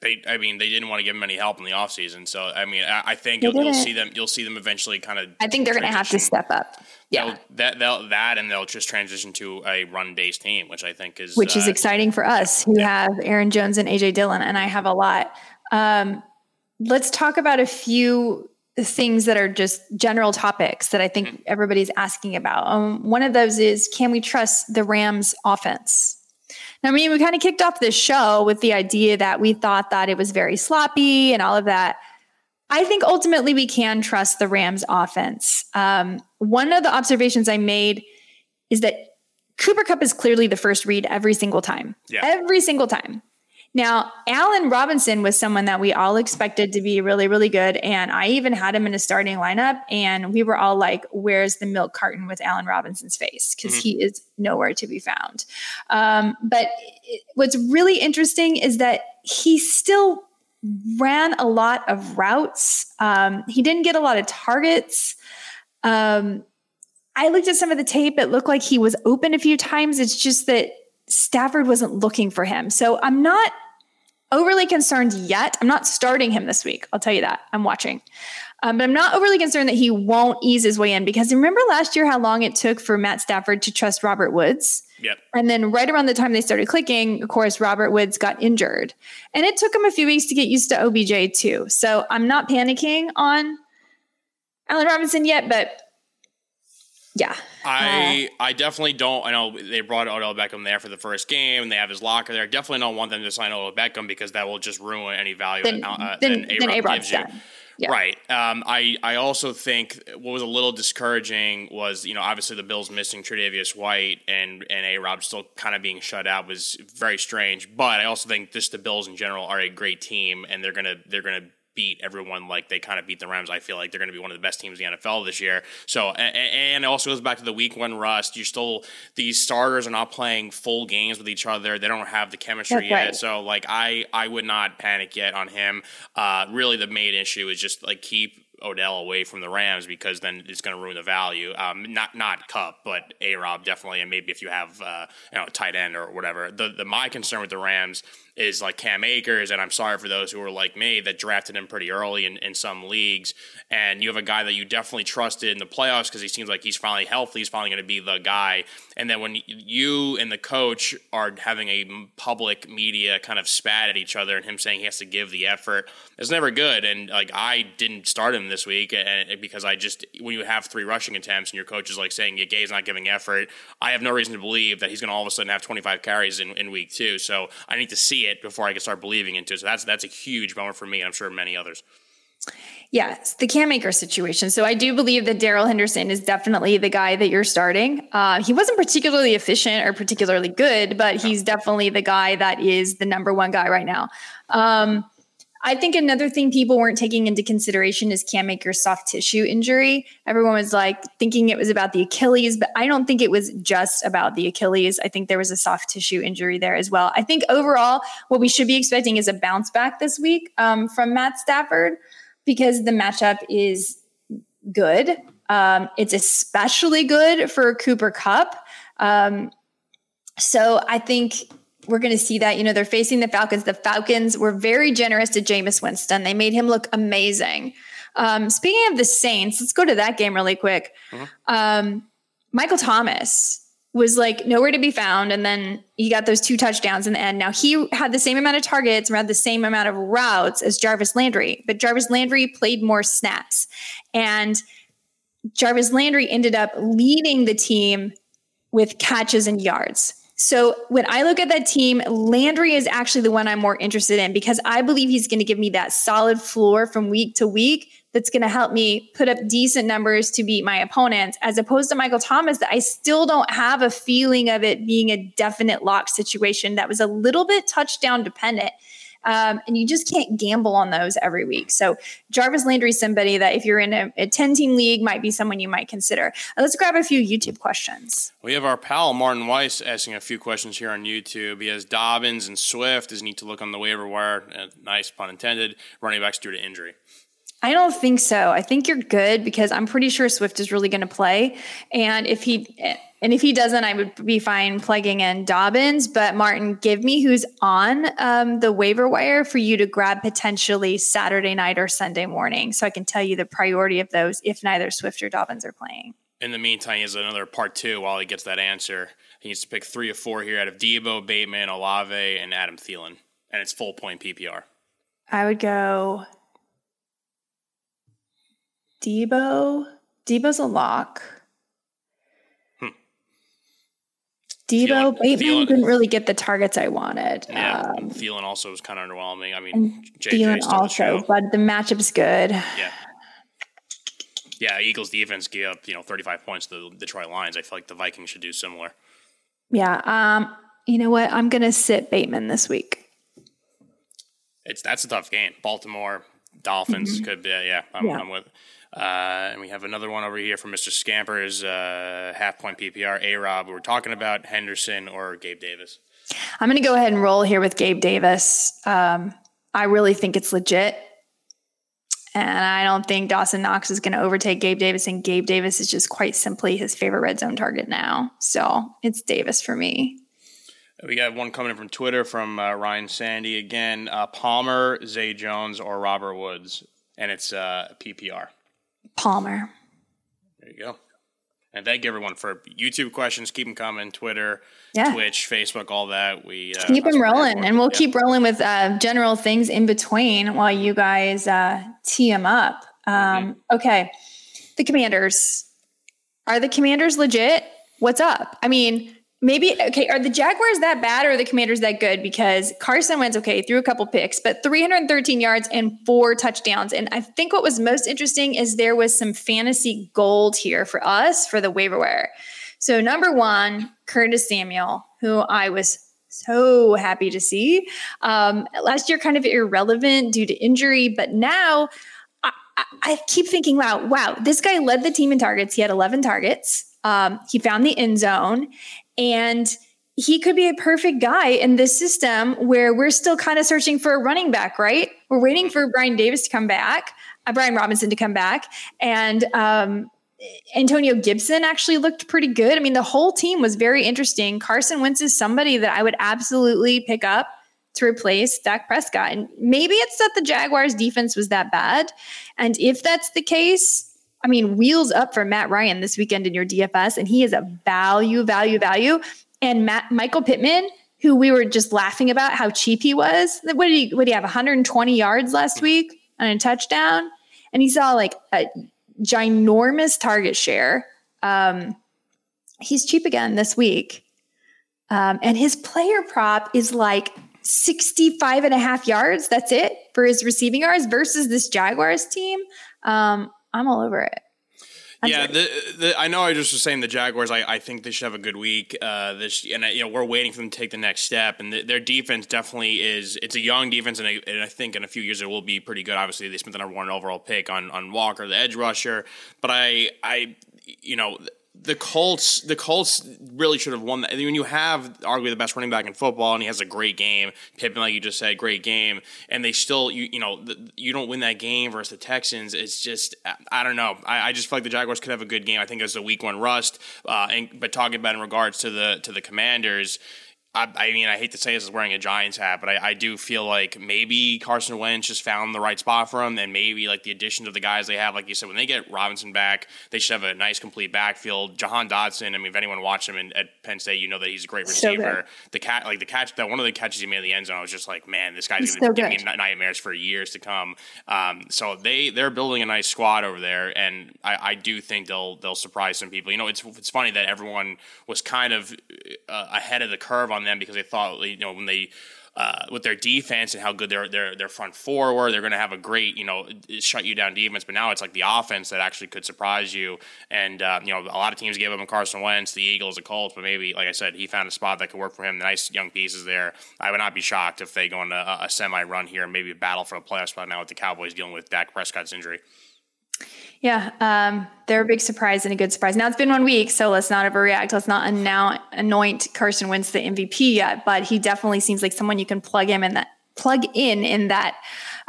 they I mean they didn't want to give him any help in the offseason. So I mean I, I think you'll, you'll, see them you'll see them eventually kind of I think they're going to have to step up. Yeah. They'll, that they'll that and they'll just transition to a run based team, which I think is Which is uh, exciting for us who yeah. have Aaron Jones and AJ Dillon and I have a lot. Um, let's talk about a few things that are just general topics that I think mm-hmm. everybody's asking about. Um, one of those is can we trust the Rams offense? I mean, we kind of kicked off this show with the idea that we thought that it was very sloppy and all of that. I think ultimately we can trust the Rams offense. Um, one of the observations I made is that Cooper Kupp is clearly the first read every single time. Yeah. Every single time. Now, Allen Robinson was someone that we all expected to be really, really good. And I even had him in a starting lineup. And we were all like, where's the milk carton with Allen Robinson's face? Because mm-hmm. he is nowhere to be found. Um, but it, what's really interesting is that he still ran a lot of routes. Um, he didn't get a lot of targets. Um, I looked at some of the tape. It looked like he was open a few times. It's just that Stafford wasn't looking for him. So I'm not overly concerned yet. I'm not starting him this week. I'll tell you that. I'm watching. Um, but I'm not overly concerned that he won't ease his way in because remember last year how long it took for Matt Stafford to trust Robert Woods? Yep. And then right around the time they started clicking, of course, Robert Woods got injured. And it took him a few weeks to get used to OBJ too. So I'm not panicking on Allen Robinson yet, but yeah. I uh, I definitely don't. I know they brought Odell Beckham there for the first game, and they have his locker there. Definitely don't want them to sign Odell Beckham because that will just ruin any value then, that, uh, then, then A-Rob gives you. Yeah. Right. Um, I I also think what was a little discouraging was you know obviously the Bills missing Tre'Davious White and and A Rob still kind of being shut out was very strange. But I also think just the Bills in general are a great team and they're gonna they're gonna beat everyone like they kind of beat the Rams. I feel like they're going to be one of the best teams in the NFL this year. So, and, it also goes back to the week one rust. You're still, these starters are not playing full games with each other. They don't have the chemistry That's yet. Right. So, like, I, I would not panic yet on him. Uh, really, the main issue is just like keep Odell away from the Rams because then it's going to ruin the value. Um, not not Kupp, but A Rob definitely, and maybe if you have uh, you know tight end or whatever. The the my concern with the Rams is like Cam Akers, and I'm sorry for those who are like me that drafted him pretty early in, in some leagues. And you have a guy that you definitely trusted in the playoffs because he seems like he's finally healthy. He's finally going to be the guy. And then when you and the coach are having a public media kind of spat at each other, and him saying he has to give the effort, it's never good. And like I didn't start him this week and, because I just when you have three rushing attempts and your coach is like saying yeah, Gay's not giving effort, I have no reason to believe that he's going to all of a sudden have 25 carries in, in week two. So I need to see it before I can start believing into it. So that's that's a huge moment for me, and I'm sure many others. Yes, the Cam Akers situation. So I do believe that Darrell Henderson is definitely the guy that you're starting. Uh, he wasn't particularly efficient or particularly good, but he's definitely the guy that is the number one guy right now. Um, I think another thing people weren't taking into consideration is Cam Akers' soft tissue injury. Everyone was like thinking it was about the Achilles, but I don't think it was just about the Achilles. I think there was a soft tissue injury there as well. I think overall, what we should be expecting is a bounce back this week um, from Matt Stafford because the matchup is good. Um, it's especially good for Cooper Kupp. Um, so I think we're going to see that. You know, they're facing the Falcons. The Falcons were very generous to Jameis Winston. They made him look amazing. Um, speaking of the Saints, let's go to that game really quick. Mm-hmm. Um, Michael Thomas was like nowhere to be found. And then he got those two touchdowns in the end. Now he had the same amount of targets, and had the same amount of routes as Jarvis Landry, but Jarvis Landry played more snaps. And Jarvis Landry ended up leading the team with catches and yards. So when I look at that team, Landry is actually the one I'm more interested in because I believe he's going to give me that solid floor from week to week that's going to help me put up decent numbers to beat my opponents, as opposed to Michael Thomas, that I still don't have a feeling of it being a definite lock situation that was a little bit touchdown dependent. Um, and you just can't gamble on those every week. So Jarvis Landry, somebody that if you're in a, a 10 team league, might be someone you might consider. Uh, let's grab a few YouTube questions. We have our pal Martin Weiss asking a few questions here on YouTube. He has Dobbins and Swift. Does need to look on the waiver wire? Uh, nice pun intended. Running backs due to injury. I don't think so. I think you're good because I'm pretty sure Swift is really going to play. And if he and if he doesn't, I would be fine plugging in Dobbins. But Martin, give me who's on um, the waiver wire for you to grab potentially Saturday night or Sunday morning, so I can tell you the priority of those if neither Swift or Dobbins are playing. In the meantime, he has another part two while he gets that answer. He needs to pick three or four here out of Deebo, Bateman, Olave, and Adam Thielen, and it's full point PPR. I would go Deebo. Deebo's a lock. Deebo, Bateman didn't really get the targets I wanted. Yeah, um, Thielen also was kind of underwhelming. I mean, Thielen also, but the matchup's good. Yeah. Yeah, Eagles defense gave up, you know, 35 points to the Detroit Lions. I feel like the Vikings should do similar. Yeah. Um, you know what? I'm going to sit Bateman this week. It's that's a tough game. Baltimore Dolphins mm-hmm. could be. Yeah, I'm, yeah. I'm with. Uh, and we have another one over here from Mr. Scamper's uh, half point PPR. A Rob. We're talking about Henderson or Gabe Davis. I'm going to go ahead and roll here with Gabe Davis. Um, I really think it's legit. And I don't think Dawson Knox is going to overtake Gabe Davis. And Gabe Davis is just quite simply his favorite red zone target now. So it's Davis for me. We got one coming in from Twitter from uh, Ryan Sandy again. Uh, Palmer, Zay Jones, or Robert Woods. And it's uh, PPR. Palmer. There you go. And thank you everyone for YouTube questions. Keep them coming. Twitter, yeah. Twitch, Facebook, all that. We uh, keep them rolling, and we'll yeah. keep rolling with uh, general things in between while you guys uh, tee them up. Um, mm-hmm. Okay, the Commanders are the Commanders legit? What's up? I mean, maybe okay are the jaguars that bad or are the commanders that good because carson wentz okay threw a couple picks but 313 yards and four touchdowns and i think what was most interesting is there was some fantasy gold here for us for the waiver wire so number one curtis samuel who i was so happy to see. Um, last year, kind of irrelevant due to injury, but now I, I, keep thinking, wow, wow, this guy led the team in targets. He had 11 targets. Um, he found the end zone, and he could be a perfect guy in this system where we're still kind of searching for a running back, right? We're waiting for Brian Davis to come back, uh, Brian Robinson to come back, and um, Antonio Gibson actually looked pretty good. I mean, the whole team was very interesting. Carson Wentz is somebody that I would absolutely pick up to replace Dak Prescott. And maybe it's that the Jaguars defense was that bad. And if that's the case, I mean, wheels up for Matt Ryan this weekend in your DFS, and he is a value, value, value. And Matt Michael Pittman, who we were just laughing about how cheap he was. What did he what did he have? 120 yards last week on a touchdown? And he saw like a ginormous target share. Um, he's cheap again this week. Um, and his player prop is like 65 and a half yards. That's it for his receiving yards versus this Jaguars team. Um, I'm all over it. yeah, the, the, I know. I just was saying the Jaguars. I, I think they should have a good week. Uh, this and you know we're waiting for them to take the next step. And the, their defense definitely is. It's a young defense, and, I, and I think in a few years it will be pretty good. Obviously, they spent the number one overall pick on on Walker, the edge rusher. But I I you know the Colts, the Colts really should have won that. When you have arguably the best running back in football, and he has a great game, Pittman, like you just said, great game, and they still, you you know, you don't win that game versus the Texans. It's just, I don't know. I, I just feel like the Jaguars could have a good game. I think it was a week one rust. Uh, and but talking about in regards to the to the Commanders, I, I, mean, I hate to say this is wearing a Giants hat, but I, I, do feel like maybe Carson Wentz just found the right spot for him, and maybe like the addition of the guys they have, like you said, when they get Robinson back, they should have a nice complete backfield. Jahan Dotson, I mean, if anyone watched him in, at Penn State, you know that he's a great receiver. So the cat, like the catch, that one of the catches he made in the end zone, I was just like, man, this guy's gonna so give me nightmares for years to come. Um, so they they're building a nice squad over there, and I, I, do think they'll they'll surprise some people. You know, it's it's funny that everyone was kind of uh, ahead of the curve on them because they thought you know when they uh, with their defense and how good their their their front four were, they're going to have a great you know shut you down defense. But now it's like the offense that actually could surprise you. And uh, you know a lot of teams gave up on Carson Wentz, the Eagles, the Colts, but maybe like I said, he found a spot that could work for him. The nice young pieces there. I would not be shocked if they go on a, a semi run here and maybe battle for a playoff spot now with the Cowboys dealing with Dak Prescott's injury. Yeah, um, they're a big surprise and a good surprise. Now it's been one week, so let's not overreact. Let's not now anoint Carson Wentz the MVP yet, but he definitely seems like someone you can plug him in that plug in in that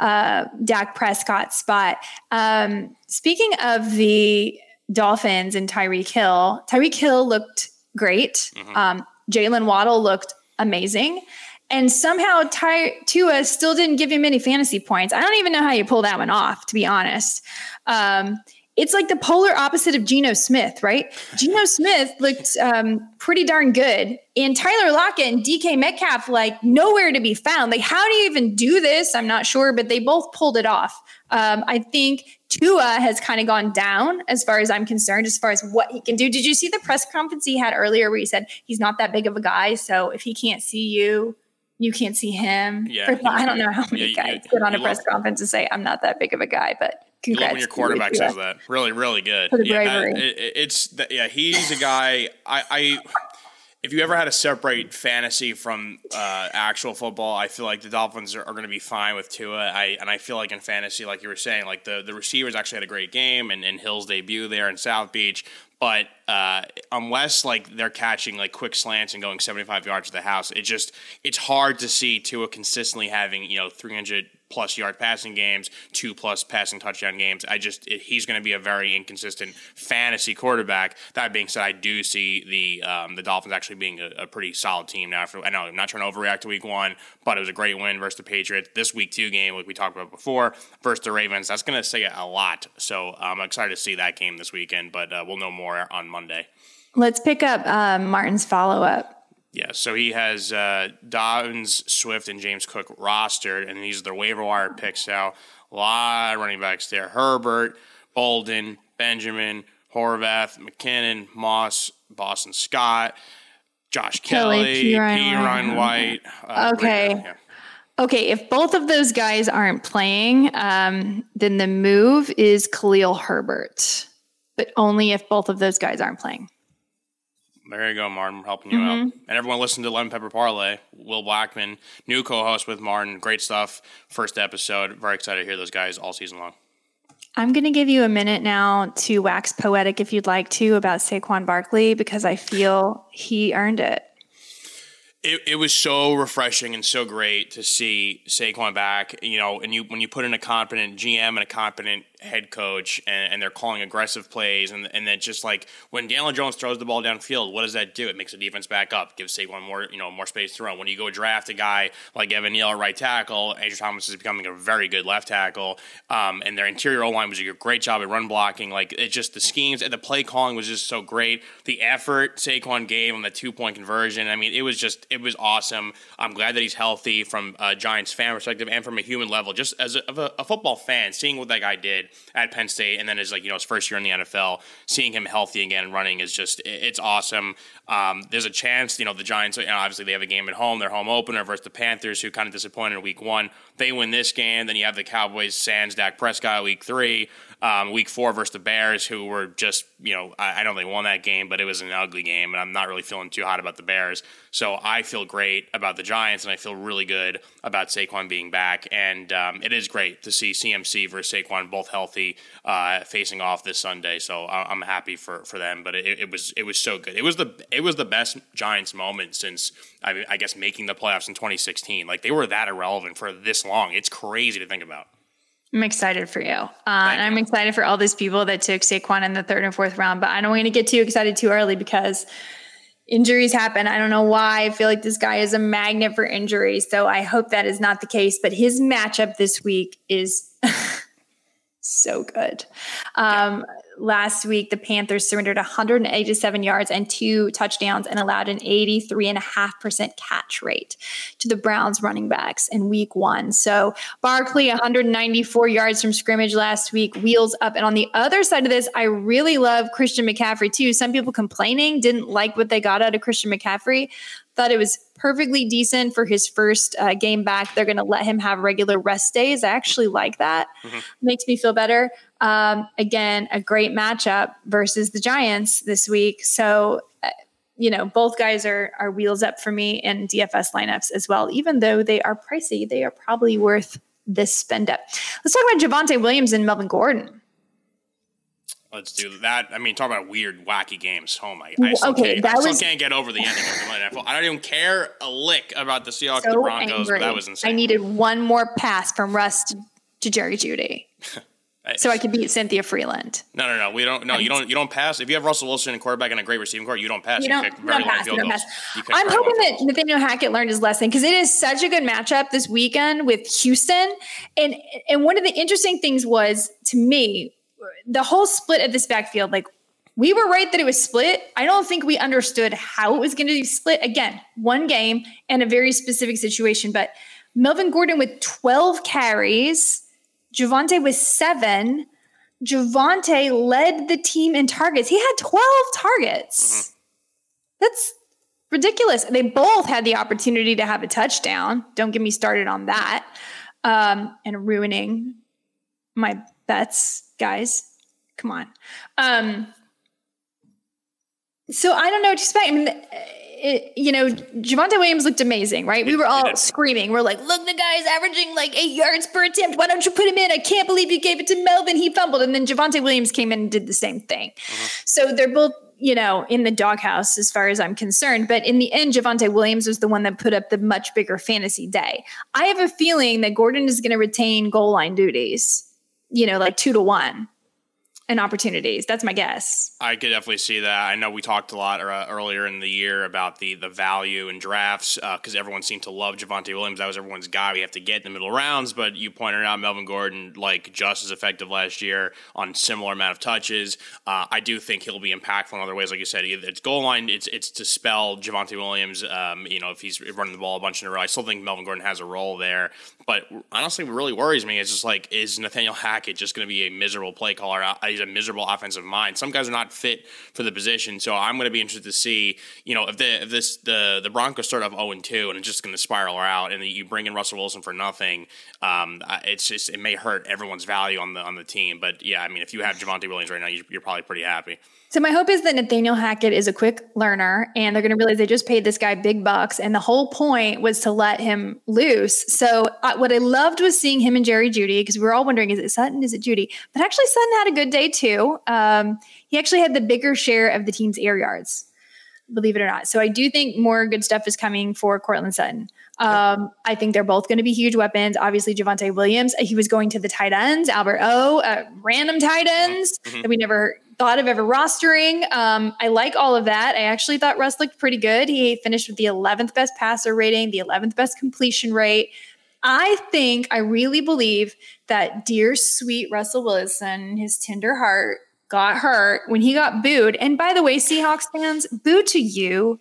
uh, Dak Prescott spot. Um, speaking of the Dolphins and Tyreek Hill, Tyreek Hill looked great. Mm-hmm. Um, Jaylen Waddle looked amazing. And somehow Ty- Tua still didn't give him any fantasy points. I don't even know how you pull that one off, to be honest. Um, it's like the polar opposite of Geno Smith, right? Geno Smith looked um, pretty darn good. And Tyler Lockett and DK Metcalf, like nowhere to be found. Like, how do you even do this? I'm not sure, but they both pulled it off. Um, I think Tua has kind of gone down as far as I'm concerned, as far as what he can do. Did you see the press conference he had earlier where he said he's not that big of a guy? So if he can't see you, you can't see him. Yeah, I don't know how many yeah, guys get on a press conference and say, I'm not that big of a guy, but congrats. when your quarterback says that. Really, really good. For the bravery. Yeah, it, it's, yeah, he's a guy. I, I, if you ever had to separate fantasy from uh, actual football, I feel like the Dolphins are, are going to be fine with Tua. I and I feel like in fantasy, like you were saying, like the, the receivers actually had a great game, and, and Hill's debut there in South Beach. But uh, unless like they're catching like quick slants and going 75 yards to the house, it just it's hard to see Tua consistently having you know 300 plus yard passing games, two plus passing touchdown games. I just it, he's going to be a very inconsistent fantasy quarterback. That being said, I do see the um, the Dolphins actually being a, a, pretty solid team now. I know I'm not trying to overreact to Week One, but it was a great win versus the Patriots. This Week Two game, like we talked about before, versus the Ravens, that's going to say a lot. So I'm excited to see that game this weekend, but uh, we'll know more on Monday. Let's pick up um, Martin's follow up. Yeah, so he has uh, Dobbins, Swift, and James Cook rostered, and these are their waiver wire picks now. A lot of running backs there. Herbert, Bolden, Benjamin, Horvath, McKinnon, Moss, Boston Scott, Josh Kelly, Kelley Ryan White. Uh, okay. yeah. Okay, if both of those guys aren't playing, um, then the move is Khalil Herbert, but only if both of those guys aren't playing. There you go, Martin. We're helping you mm-hmm. out. And everyone listen to Lemon Pepper Parlay. Will Blackman, new co host with Martin. Great stuff. First episode. Very excited to hear those guys all season long. I'm going to give you a minute now to wax poetic if you'd like to about Saquon Barkley because I feel he earned it it, it was so refreshing and so great to see Saquon back. You know, and you when you put in a competent GM and a competent head coach, and, and they're calling aggressive plays, and and then just like when Daniel Jones throws the ball downfield, what does that do? It makes the defense back up, gives Saquon more you know more space to run. When you go draft a guy like Evan Neal at right tackle, Andrew Thomas is becoming a very good left tackle, um, and their interior O line was a great job at run blocking. Like it just the schemes and the play calling was just so great. The effort Saquon gave on the two point conversion, I mean, it was just it was awesome. I'm glad that he's healthy from a Giants fan perspective and from a human level. Just as a, a, a, football fan, seeing what that guy did at Penn State and then his like you know his first year in the NFL, seeing him healthy again running is just it's awesome. Um, there's a chance you know the Giants. You know, obviously they have a game at home, their home opener versus the Panthers, who kind of disappointed in Week One. They win this game, then you have the Cowboys, Sans Dak Prescott Week Three um, week four versus the Bears, who were just, you know, I, I know they won that game, but it was an ugly game, and I'm not really feeling too hot about the Bears. So I feel great about the Giants, and I feel really good about Saquon being back. And um, it is great to see CMC versus Saquon both healthy, uh, facing off this Sunday. So I'm happy for, for them. But it, it, was it was so good. It was the it was the best Giants moment since I, I guess making the playoffs in 2016. Like they were that irrelevant for this long. It's crazy to think about. I'm excited for you. Uh, and I'm excited for all these people that took Saquon in the third and fourth round, but I don't want to get too excited too early because injuries happen. I don't know why. I feel like this guy is a magnet for injuries. So I hope that is not the case. But his matchup this week is so good. Um, last week, the Panthers surrendered 187 yards and two touchdowns and allowed an 83.5% catch rate to the Browns running backs in week one. So Barkley, 194 yards from scrimmage last week, wheels up. And on the other side of this, I really love Christian McCaffrey too. Some people complaining didn't like what they got out of Christian McCaffrey. Thought it was perfectly decent for his first uh, game back. They're going to let him have regular rest days. I actually like that. Mm-hmm. Makes me feel better. Um, again, a great matchup versus the Giants this week. So, uh, you know, both guys are are wheels up for me in DFS lineups as well. Even though they are pricey, they are probably worth this spend up. Let's talk about Javonte Williams and Melvin Gordon. Let's do that. I mean, talk about weird, wacky games. Oh my! I still, okay, can't, I still was, can't get over the ending of the NFL. I don't even care a lick about the Seahawks, so the Broncos. But that was insane. I needed one more pass from Russ to Jerry Jeudy. so I could beat Cynthia Freeland. No, no, no. We don't. No, you don't. You don't pass. If you have Russell Wilson and quarterback and a great receiving core, you don't pass. You, don't, you pick very pass, long field goals. I'm hoping that Nathaniel Hackett learned his lesson because it is such a good matchup this weekend with Houston. And and one of the interesting things was to me the whole split of this backfield, like we were right that it was split. I don't think we understood how it was going to be split. Again, one game and a very specific situation. But Melvin Gordon with 12 carries, Javonte with seven. Javonte led the team in targets. He had 12 targets. Mm-hmm. That's ridiculous. They both had the opportunity to have a touchdown. Don't get me started on that. Um, and ruining my bets guys. Come on. Um, so I don't know what to expect. I mean, it, you know, Javonte Williams looked amazing, right? We were all screaming. We're like, look, the guy's averaging like eight yards per attempt. Why don't you put him in? I can't believe you gave it to Melvin. He fumbled. And then Javonte Williams came in and did the same thing. Uh-huh. So they're both, you know, in the doghouse as far as I'm concerned. But in the end, Javonte Williams was the one that put up the much bigger fantasy day. I have a feeling that Gordon is going to retain goal line duties you know, like two to one and opportunities. That's my guess. I could definitely see that. I know we talked a lot uh, earlier in the year about the the value in drafts because uh, everyone seemed to love Javonte Williams. That was everyone's guy. We have to get in the middle rounds, but you pointed out Melvin Gordon like just as effective last year on similar amount of touches. Uh, I do think he'll be impactful in other ways. Like you said, it's goal line. It's it's to spell Javonte Williams. Um, you know, if he's running the ball a bunch in a row, I still think Melvin Gordon has a role there. But honestly, what really worries me is just like is Nathaniel Hackett just going to be a miserable play caller? He's a miserable offensive mind. Some guys are not fit for the position, so I'm going to be interested to see, you know, if the if this the the Broncos start off 0 and 2 and it's just going to spiral out, and you bring in Russell Wilson for nothing, um, it's just it may hurt everyone's value on the on the team. But yeah, I mean, if you have Javonte Williams right now, you're probably pretty happy. So my hope is that Nathaniel Hackett is a quick learner and they're going to realize they just paid this guy big bucks and the whole point was to let him loose. So uh, what I loved was seeing him and Jerry Jeudy because we were all wondering is it Sutton is it Jeudy? But actually Sutton had a good day too. Um, he actually had the bigger share of the team's air yards. Believe it or not. So I do think more good stuff is coming for Courtland Sutton. Um, I think they're both going to be huge weapons. Obviously, Javonte Williams, he was going to the tight ends, Albert O, uh, random tight ends mm-hmm. that we never thought of ever rostering. Um, I like all of that. I actually thought Russ looked pretty good. He finished with the 11th best passer rating, the 11th best completion rate. I think, I really believe that dear sweet Russell Wilson, his tender heart, got hurt when he got booed. And by the way, Seahawks fans, boo to you,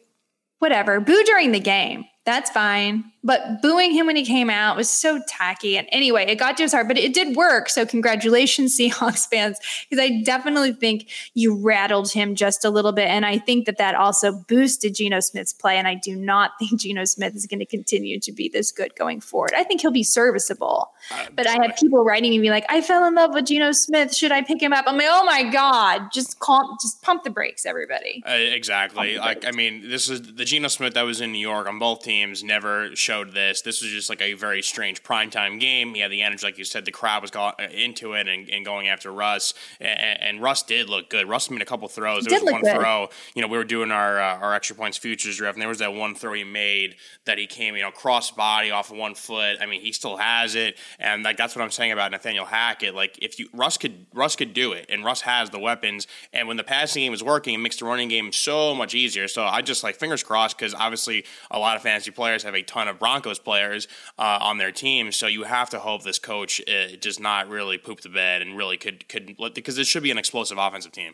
whatever, boo during the game. That's fine. But booing him when he came out was so tacky. And anyway, it got to his heart, but it did work. So congratulations, Seahawks fans, because I definitely think you rattled him just a little bit. And I think that that also boosted Geno Smith's play. And I do not think Geno Smith is going to continue to be this good going forward. I think he'll be serviceable. Uh, but I had people writing me like, I fell in love with Geno Smith. Should I pick him up? I'm like, oh my God, just calm, just pump the brakes, everybody. Uh, exactly. Like, I mean, this is the Geno Smith that was in New York on both teams never showed this. This was just like a very strange primetime game. Yeah, the energy, like you said, the crowd was going into it and, and going after Russ. And, and, Russ did look good. Russ made a couple throws. There was one good. throw. You know, we were doing our uh, our extra points futures draft, and there was that one throw he made that he came, you know, cross body off of one foot. I mean, he still has it, and like that's what I'm saying about Nathaniel Hackett. Like if you Russ could Russ could do it, and Russ has the weapons. And when the passing game is working, it makes the running game so much easier. So I just like fingers crossed because obviously a lot of fantasy players have a ton of Broncos players uh, on their team. So you have to hope this coach uh, does not really poop the bed and really could could because it should be an explosive offensive team.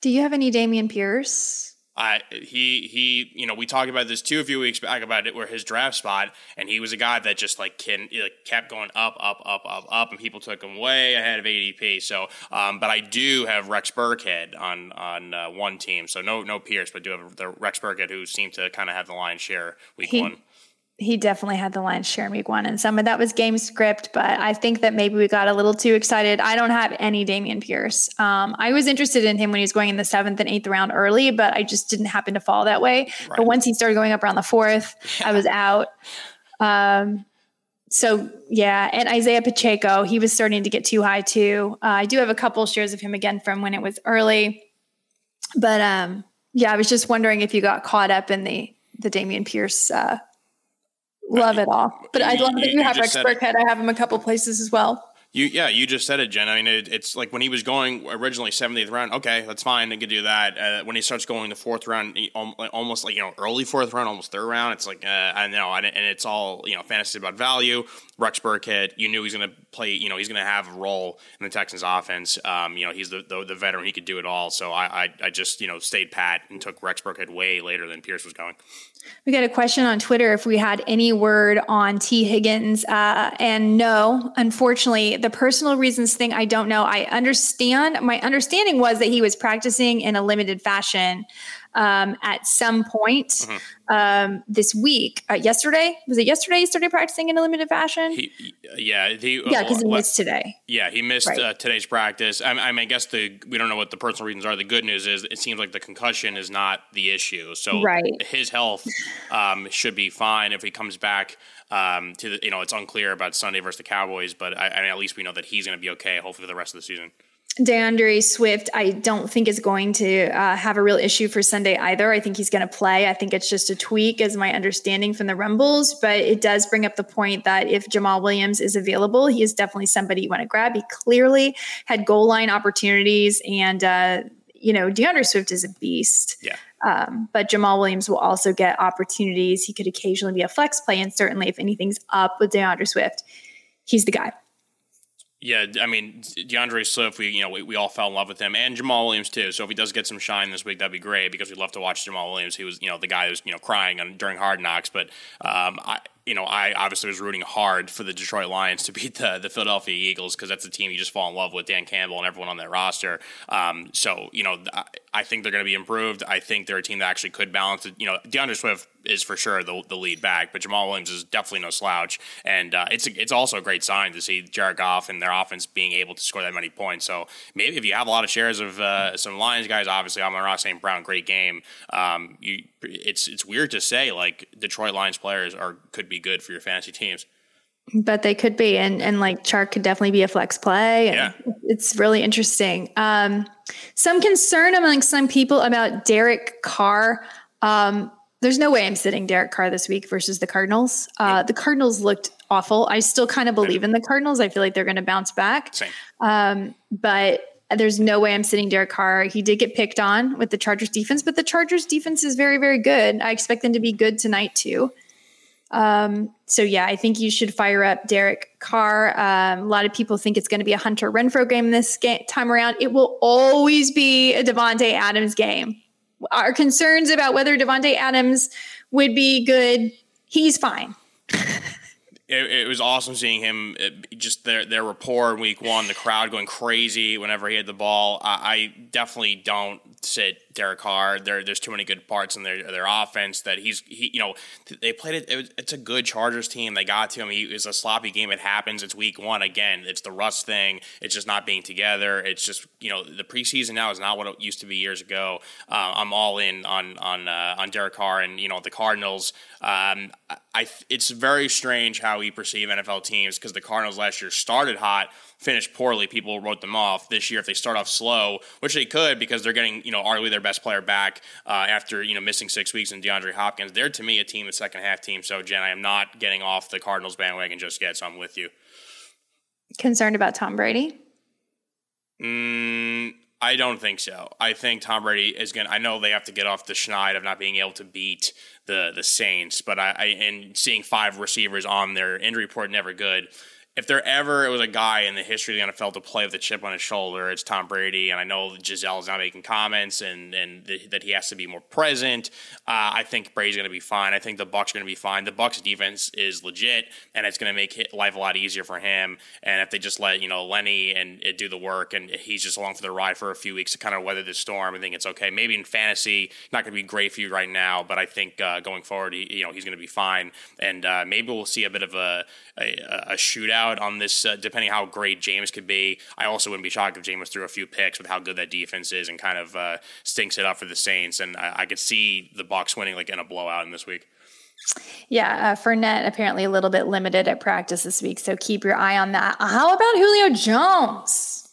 Do you have any Dameon Pierce? Uh, he he you know we talked about this too a few weeks back about it where his draft spot and he was a guy that just like can like, kept going up up up up up and people took him way ahead of ADP so um, but I do have Rex Burkhead on on uh, one team. So no no Pierce but do have the Rex Burkhead who seemed to kind of have the lion's share week he, one he definitely had the lion's share in week one, and some of that was game script. But I think that maybe we got a little too excited. I don't have any Dameon Pierce. Um, I was interested in him when he was going in the seventh and eighth round early, but I just didn't happen to fall that way. Right. But once he started going up around the fourth, yeah. I was out. Um, so yeah, and Isaiah Pacheco, he was starting to get too high too. Uh, I do have a couple shares of him again from when it was early, but um, yeah, I was just wondering if you got caught up in the the Dameon Pierce. Uh, love it all. But I love that you, you have Rex Burkhead. I have him a couple places as well. You yeah, you just said it, Jen. I mean, it, it's like when he was going originally 70th round. Okay, that's fine. I could do that. Uh, when he starts going the fourth round, almost like you know early fourth round, almost third round. It's like uh, I know, and, and it's all you know fantasy about value. Rex Burkhead, you knew he's going to play. You know, he's going to have a role in the Texans offense. Um, you know, he's the, the, the veteran. He could do it all. So I, I I just you know stayed pat and took Rex Burkhead way later than Pierce was going. We got a question on Twitter if we had any word on T. Higgins. Uh, and no, unfortunately, the personal reasons thing, I don't know. I understand. My understanding was that he was practicing in a limited fashion um, at some point mm-hmm. um, this week. Uh, yesterday was it yesterday? He started practicing in a limited fashion. He, yeah, he, yeah, because he missed today. Yeah, he missed right. uh, today's practice. I, I, mean, I guess the we don't know what the personal reasons are. The good news is it seems like the concussion is not the issue. So right. his health um, should be fine if he comes back. Um, to the, you know, it's unclear about Sunday versus the Cowboys, but I, I mean, at least we know that he's going to be okay. Hopefully, for the rest of the season. D'Andre Swift, I don't think is going to uh, have a real issue for Sunday either. I think he's going to play. I think it's just a tweak, is my understanding from the Rumbles. But it does bring up the point that if Jamaal Williams is available, he is definitely somebody you want to grab. He clearly had goal line opportunities, and uh, you know D'Andre Swift is a beast. Yeah. Um, but Jamaal Williams will also get opportunities. He could occasionally be a flex play, and certainly if anything's up with D'Andre Swift, he's the guy. Yeah, I mean D'Andre Swift, we you know we, we all fell in love with him, and Jamaal Williams too. So if he does get some shine this week, that'd be great because we'd love to watch Jamaal Williams. He was you know the guy who was you know crying on, during Hard Knocks, but um, I you know, I obviously was rooting hard for the Detroit Lions to beat the, the Philadelphia Eagles because that's the team you just fall in love with, Dan Campbell and everyone on their roster. Um, so, you know, I think they're going to be improved. I think they're a team that actually could balance it. You know, D'Andre Swift is for sure the, the lead back, but Jamaal Williams is definitely no slouch. And uh, it's a, it's also a great sign to see Jared Goff and their offense being able to score that many points. So maybe if you have a lot of shares of uh, some Lions guys, obviously Amon-Ra St. Brown, great game. Um, you, it's it's weird to say like Detroit Lions players are could be good for your fantasy teams. But they could be, and and like Chark could definitely be a flex play. yeah, it's really interesting. Um, some concern among some people about Derek Carr. Um, there's no way I'm sitting Derek Carr this week versus the Cardinals. Uh, the Cardinals looked awful. I still kind of believe in the Cardinals. I feel like they're going to bounce back. Um, but there's no way I'm sitting Derek Carr. He did get picked on with the Chargers defense, but the Chargers defense is very, very good. I expect them to be good tonight too. Um, so yeah, I think you should fire up Derek Carr. Um, a lot of people think it's going to be a Hunter Renfrow game this game, time around. It will always be a Davante Adams game our concerns about whether Davante Adams would be good, he's fine. it, it, was awesome seeing him. It, just their their rapport in week one, the crowd going crazy whenever he had the ball. I, I definitely don't sit Derek Carr. There, there's too many good parts in their their offense that he's he you know they played it. it it's a good Chargers team. They got to him. He, was a sloppy game. It happens. It's week one again. It's the rust thing. It's just not being together. It's just you know the preseason now is not what it used to be years ago. Uh, I'm all in on on uh, on Derek Carr and you know the Cardinals. Um, I it's very strange how we perceive NFL teams because the Cardinals last year started hot finished poorly, people wrote them off. This year, if they start off slow, which they could because they're getting, you know, arguably their best player back uh, after, you know, missing six weeks in DeAndre Hopkins, they're to me a team, a second half team. So, Jen, I am not getting off the Cardinals bandwagon just yet. So I'm with you. Concerned about Tom Brady? Mm, I don't think so. I think Tom Brady is going to, I know they have to get off the schneid of not being able to beat the, the Saints, but I, I and seeing five receivers on their injury report, never good if there ever it was a guy in the history of the NFL to play with a chip on his shoulder, it's Tom Brady. And I know Gisele's not making comments and and th- that he has to be more present. Uh, I think Brady's going to be fine. I think the Bucs are going to be fine. The Bucs defense is legit, and it's going to make life a lot easier for him. And if they just let you know Lenny and do the work, and he's just along for the ride for a few weeks to kind of weather the storm, I think it's okay. Maybe in fantasy, not going to be great for you right now, but I think uh, going forward, he, you know, he's going to be fine. And uh, maybe we'll see a bit of a a, a shootout out on this, uh, depending how great James could be. I also wouldn't be shocked if James threw a few picks with how good that defense is and kind of uh, stinks it up for the Saints. And I, I could see the Bucs winning like in a blowout in this week. Yeah, uh, Fournette apparently a little bit limited at practice this week, so keep your eye on that. How about Julio Jones?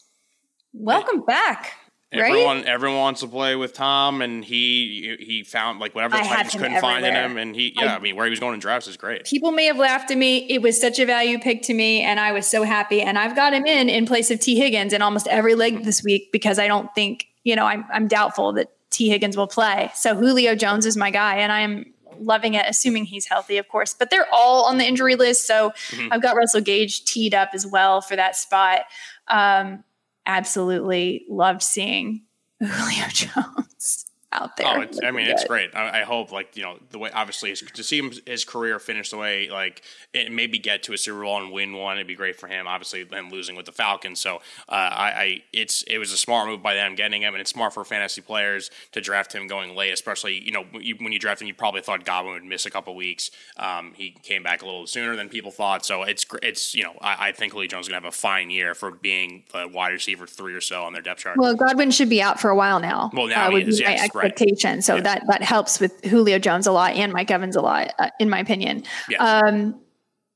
Welcome back. Everyone, right? everyone wants to play with Tom, and he he found like whatever the Titans couldn't everywhere. find in him, and he yeah, I, I, mean where he was going in drafts is great. People may have laughed at me; it was such a value pick to me, and I was so happy. And I've got him in in place of T Higgins in almost every leg this week because I don't think you know I'm I'm doubtful that T Higgins will play. So Julio Jones is my guy, and I am loving it, assuming he's healthy, of course. But they're all on the injury list, so mm-hmm. I've got Russell Gage teed up as well for that spot. Um, absolutely loved seeing Julio Jones out there. Oh, I mean, it's great. I, I, hope, like you know, the way obviously to see him, his career finish the way like it maybe get to a Super Bowl and win one. It'd be great for him. Obviously, them losing with the Falcons. So uh, I, I, it's it was a smart move by them getting him, and it's smart for fantasy players to draft him going late. Especially you know you, when you draft him, you probably thought Godwin would miss a couple weeks. Um, he came back a little sooner than people thought. So it's it's you know I, I think Julio Jones is gonna have a fine year for being the wide receiver three or so on their depth chart. Well, Godwin should be out for a while now. Well, now uh, he is. Yes, expectation. Right. So yeah. that that helps with Julio Jones a lot and Mike Evans a lot, uh, in my opinion. Yeah. Um,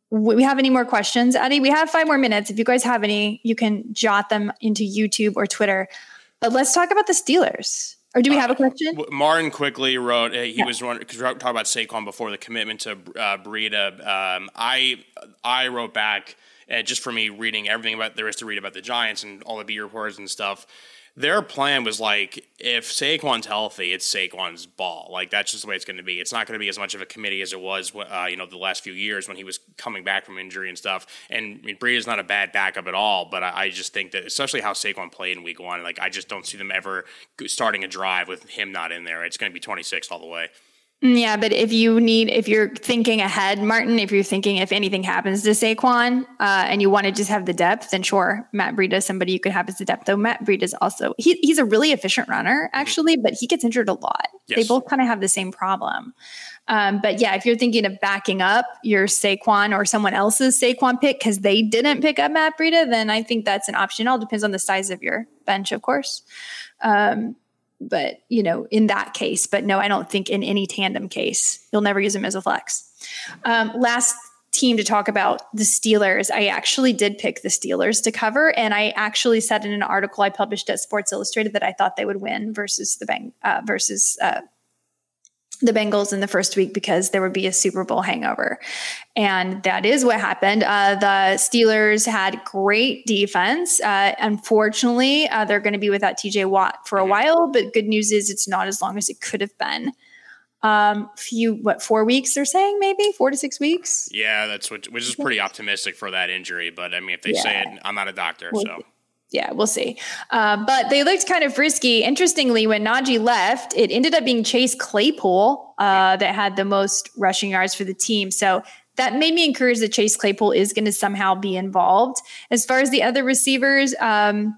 we have any more questions, Eddie? We have five more minutes. If you guys have any, you can jot them into YouTube or Twitter. But let's talk about the Steelers. Or do we have a uh, question? Uh, Martin quickly wrote. He yeah. was because we were talking about Saquon before the commitment to uh, Breida. Um, I I wrote back uh, just for me reading everything about there is to read about the Giants and all the beat reports and stuff their plan was like if Saquon's healthy, it's Saquon's ball. Like that's just the way it's going to be. It's not going to be as much of a committee as it was, uh, you know, the last few years when he was coming back from injury and stuff. And I mean, is not a bad backup at all, but I, I, just think that especially how Saquon played in Week One, like I just don't see them ever starting a drive with him not in there. It's going to be 26 all the way. Yeah, but if you need, if you're thinking ahead, Martin, if you're thinking if anything happens to Saquon uh, and you want to just have the depth, then sure, Matt Breida is somebody you could have as the depth. Though Matt Breida is also he, he's a really efficient runner mm-hmm. actually, but he gets injured a lot. Yes. They both kind of have the same problem. Um, but yeah, if you're thinking of backing up your Saquon or someone else's Saquon pick because they didn't pick up Matt Breida, then I think that's an option. It all depends on the size of your bench, of course. Um, but you know, in that case, but no, I don't think in any tandem case you'll never use him as a flex. Um, last team to talk about the Steelers. I actually did pick the Steelers to cover, and I actually said in an article I published at Sports Illustrated that I thought they would win versus the Bang uh, versus uh, the Bengals in the first week because there would be a Super Bowl hangover. And that is what happened. Uh, the Steelers had great defense. Uh, unfortunately, uh, they're going to be without TJ Watt for a while, but good news is it's not as long as it could have been. Um, few what four weeks they're saying maybe four to six weeks. Yeah, that's what which is pretty optimistic for that injury. But I mean, if they yeah. say it, I'm not a doctor, well, so yeah, we'll see. Uh, but they looked kind of risky. Interestingly, when Najee left, it ended up being Chase Claypool uh, that had the most rushing yards for the team. So that made me encourage that Chase Claypool is going to somehow be involved. As far as the other receivers, um,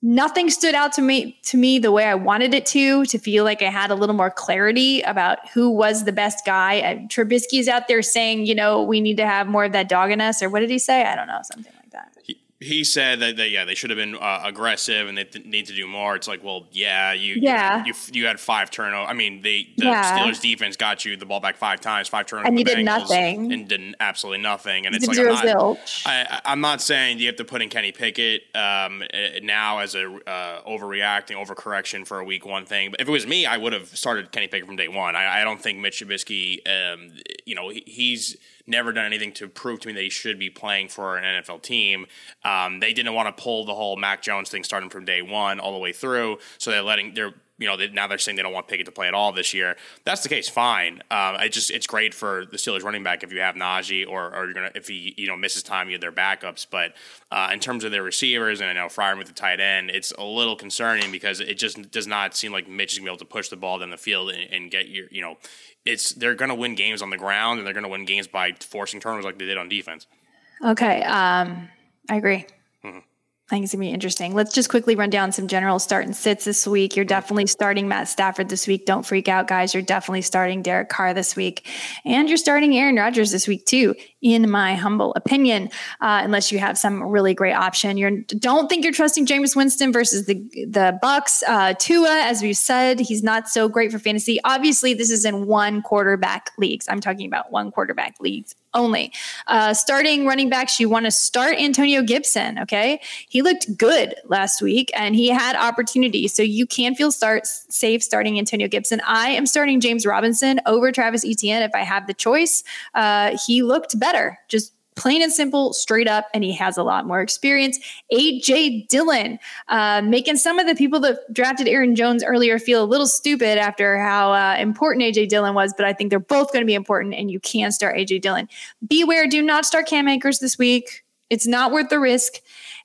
nothing stood out to me to me the way I wanted it to. To feel like I had a little more clarity about who was the best guy. Uh, Trubisky's out there saying, you know, we need to have more of that dog in us, or what did he say? I don't know, something. He- said that, that yeah they should have been uh, aggressive and they th- need to do more. It's like well yeah you yeah you, you, you had five turnovers. I mean they the yeah. Steelers defense got you the ball back five times, five turnovers, and you did nothing and did absolutely nothing. And it's like I'm not, I, am not saying you have to put in Kenny Pickett um, now as a uh, overreacting overcorrection for a week one thing. But if it was me, I would have started Kenny Pickett from day one. I, I don't think Mitch Trubisky, um, you know, he, he's never done anything to prove to me that he should be playing for an NFL team. Um, they didn't want to pull the whole Mac Jones thing starting from day one all the way through. So they're letting they're you know they, now they're saying they don't want Pickett to play at all this year. That's the case, fine. Um, I just it's great for the Steelers running back if you have Najee or, or you're gonna if he you know misses time you have their backups. But uh, in terms of their receivers and I know Freiermuth the tight end, it's a little concerning because it just does not seem like Mitch is gonna be able to push the ball down the field and, and get your you know it's they're to win games on the ground and they're to win games by forcing turnovers like they did on defense. Okay, um, I agree. I think it's gonna be interesting. Let's just quickly run down some general start and sits this week. You're definitely starting Matt Stafford this week. Don't freak out, guys. You're definitely starting Derek Carr this week, and you're starting Aaron Rodgers this week too. In my humble opinion, uh, unless you have some really great option, you don't think you're trusting Jameis Winston versus the the Bucs. Uh, Tua, as we've said, he's not so great for fantasy. Obviously, this is in one quarterback leagues. I'm talking about one quarterback leagues only. Uh, starting running backs, you want to start Antonio Gibson. Okay, he looked good last week and he had opportunity, so you can feel start safe starting Antonio Gibson. I am starting James Robinson over Travis Etienne if I have the choice. Uh, he looked better, just plain and simple, straight up, and he has a lot more experience. AJ Dillon, uh, making some of the people that drafted Aaron Jones earlier feel a little stupid after how uh, important AJ Dillon was, but I think they're both going to be important, and you can start AJ Dillon. Beware, do not start Cam Akers this week. It's not worth the risk.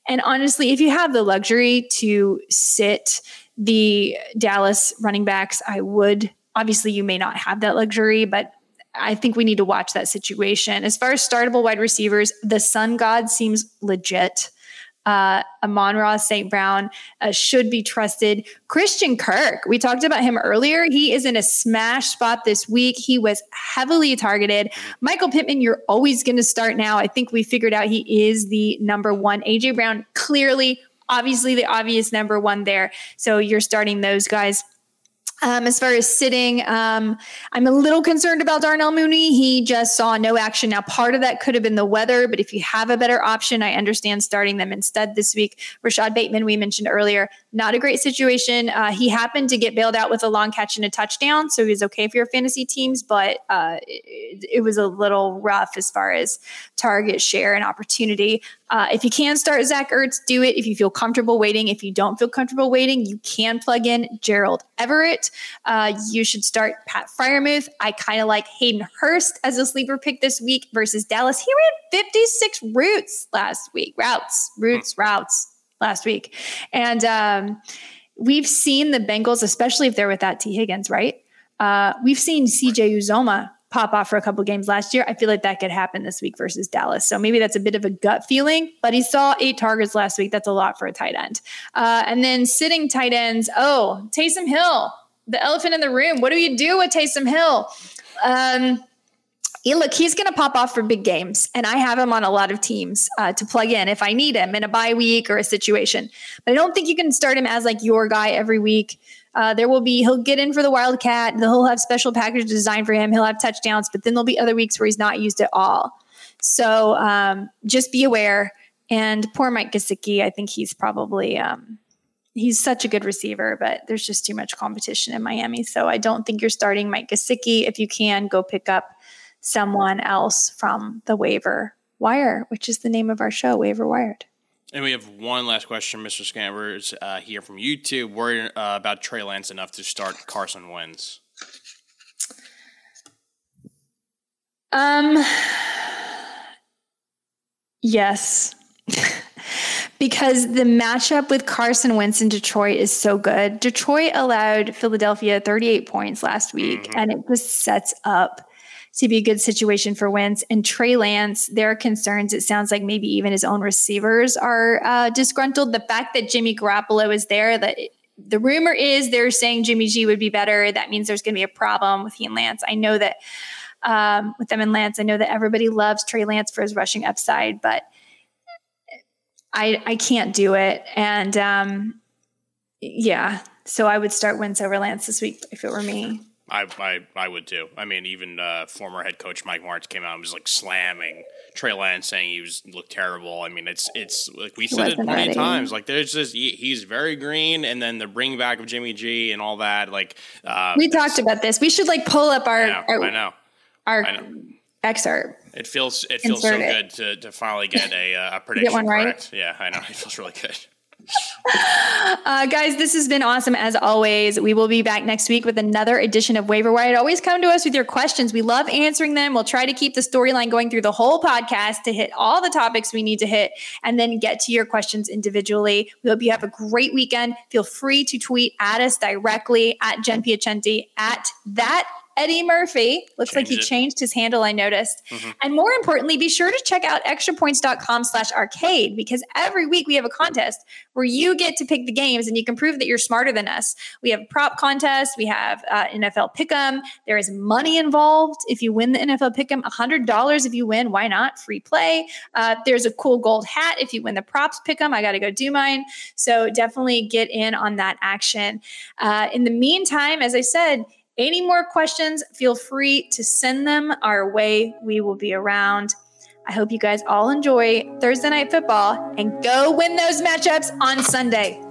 And honestly, if you have the luxury to sit the Dallas running backs, I would. Obviously, you may not have that luxury, but I think we need to watch that situation. As far as startable wide receivers, the Sun God seems legit. Uh, Amon-Ra St. Brown uh, should be trusted. Christian Kirk, we talked about him earlier. He is in a smash spot this week. He was heavily targeted. Michael Pittman, you're always going to start now. I think we figured out he is the number one. AJ Brown, clearly, obviously, the obvious number one there. So you're starting those guys. Um, as far as sitting, um, I'm a little concerned about Darnell Mooney. He just saw no action. Now, part of that could have been the weather, but if you have a better option, I understand starting them instead this week. Rashod Bateman, we mentioned earlier, not a great situation. Uh, he happened to get bailed out with a long catch and a touchdown, so he was okay for your fantasy teams, but uh, it, it, was a little rough as far as target share and opportunity. Uh, if you can start Zach Ertz, do it. If you feel comfortable waiting, if you don't feel comfortable waiting, you can plug in Gerald Everett. Uh, you should start Pat Freiermuth. I kind of like Hayden Hurst as a sleeper pick this week versus Dallas. He ran 56 routes last week. Routes, routes, routes last week. And um, we've seen the Bengals, especially if they're without T. Higgins, right? Uh, we've seen CJ Uzomah pop off for a couple games last year. I feel like that could happen this week versus Dallas. So maybe that's a bit of a gut feeling, but he saw eight targets last week. That's a lot for a tight end. Uh, and then sitting tight ends. Oh, Taysom Hill, the elephant in the room. What do you do with Taysom Hill? Um, yeah, look, he's going to pop off for big games, and I have him on a lot of teams uh, to plug in if I need him in a bye week or a situation. But I don't think you can start him as like your guy every week. Uh, there will be he'll get in for the Wildcat. He'll have special packages designed for him. He'll have touchdowns, but then there'll be other weeks where he's not used at all. So um, just be aware. And poor Mike Gesicki, I think he's probably um, he's such a good receiver, but there's just too much competition in Miami. So I don't think you're starting Mike Gesicki. If you can, go pick up someone else from the waiver wire, which is the name of our show, Waiver Wired. And we have one last question, Mr. Scammers, uh, here from YouTube. Worried uh, about Trey Lance enough to start Carson Wentz? Um. Yes. because the matchup with Carson Wentz in Detroit is so good. Detroit allowed Philadelphia 38 points last week, mm-hmm. and it just sets up to be a good situation for Wentz. And Trey Lance, there are concerns. It sounds like maybe even his own receivers are uh, disgruntled. The fact that Jimmy Garoppolo is there, that the rumor is they're saying Jimmy G would be better. That means there's going to be a problem with he and Lance. I know that um, with them and Lance, I know that everybody loves Trey Lance for his rushing upside, but I I can't do it. And um, yeah, so I would start Wentz over Lance this week if it were me. I, I, I would too. I mean, even uh, former head coach Mike Martz came out and was like slamming Trey Lance, saying he was looked terrible. I mean, it's it's like we said it plenty of times. Like there's just he, he's very green, and then the bring back of Jimmy G and all that. Like uh, we talked about this. We should like pull up our. I know. Our, I know. Our I know. excerpt. It feels it feels Insert so it. good to, to finally get a, uh, a prediction get one right. Correct. Yeah, I know. It feels really good. Uh, guys, this has been awesome as always. We will be back next week with another edition of Waiver Wire. Always come to us with your questions. We love answering them. We'll try to keep the storyline going through the whole podcast to hit all the topics we need to hit and then get to your questions individually. We hope you have a great weekend. Feel free to tweet at us directly at Jen Piacenti at that Eddie Murphy. Looks like he it. changed his handle, I noticed. Mm-hmm. And more importantly, be sure to check out extrapoints.com slash arcade because every week we have a contest where you get to pick the games and you can prove that you're smarter than us. We have prop contests. We have uh, NFL Pick'em. There is money involved. If you win the NFL Pick'em, $100 if you win. Why not? Free play. Uh, there's a cool gold hat if you win the props Pick'em. I got to go do mine. So definitely get in on that action. Uh, in the meantime, as I said, any more questions, feel free to send them our way. We will be around. I hope you guys all enjoy Thursday Night Football and go win those matchups on Sunday.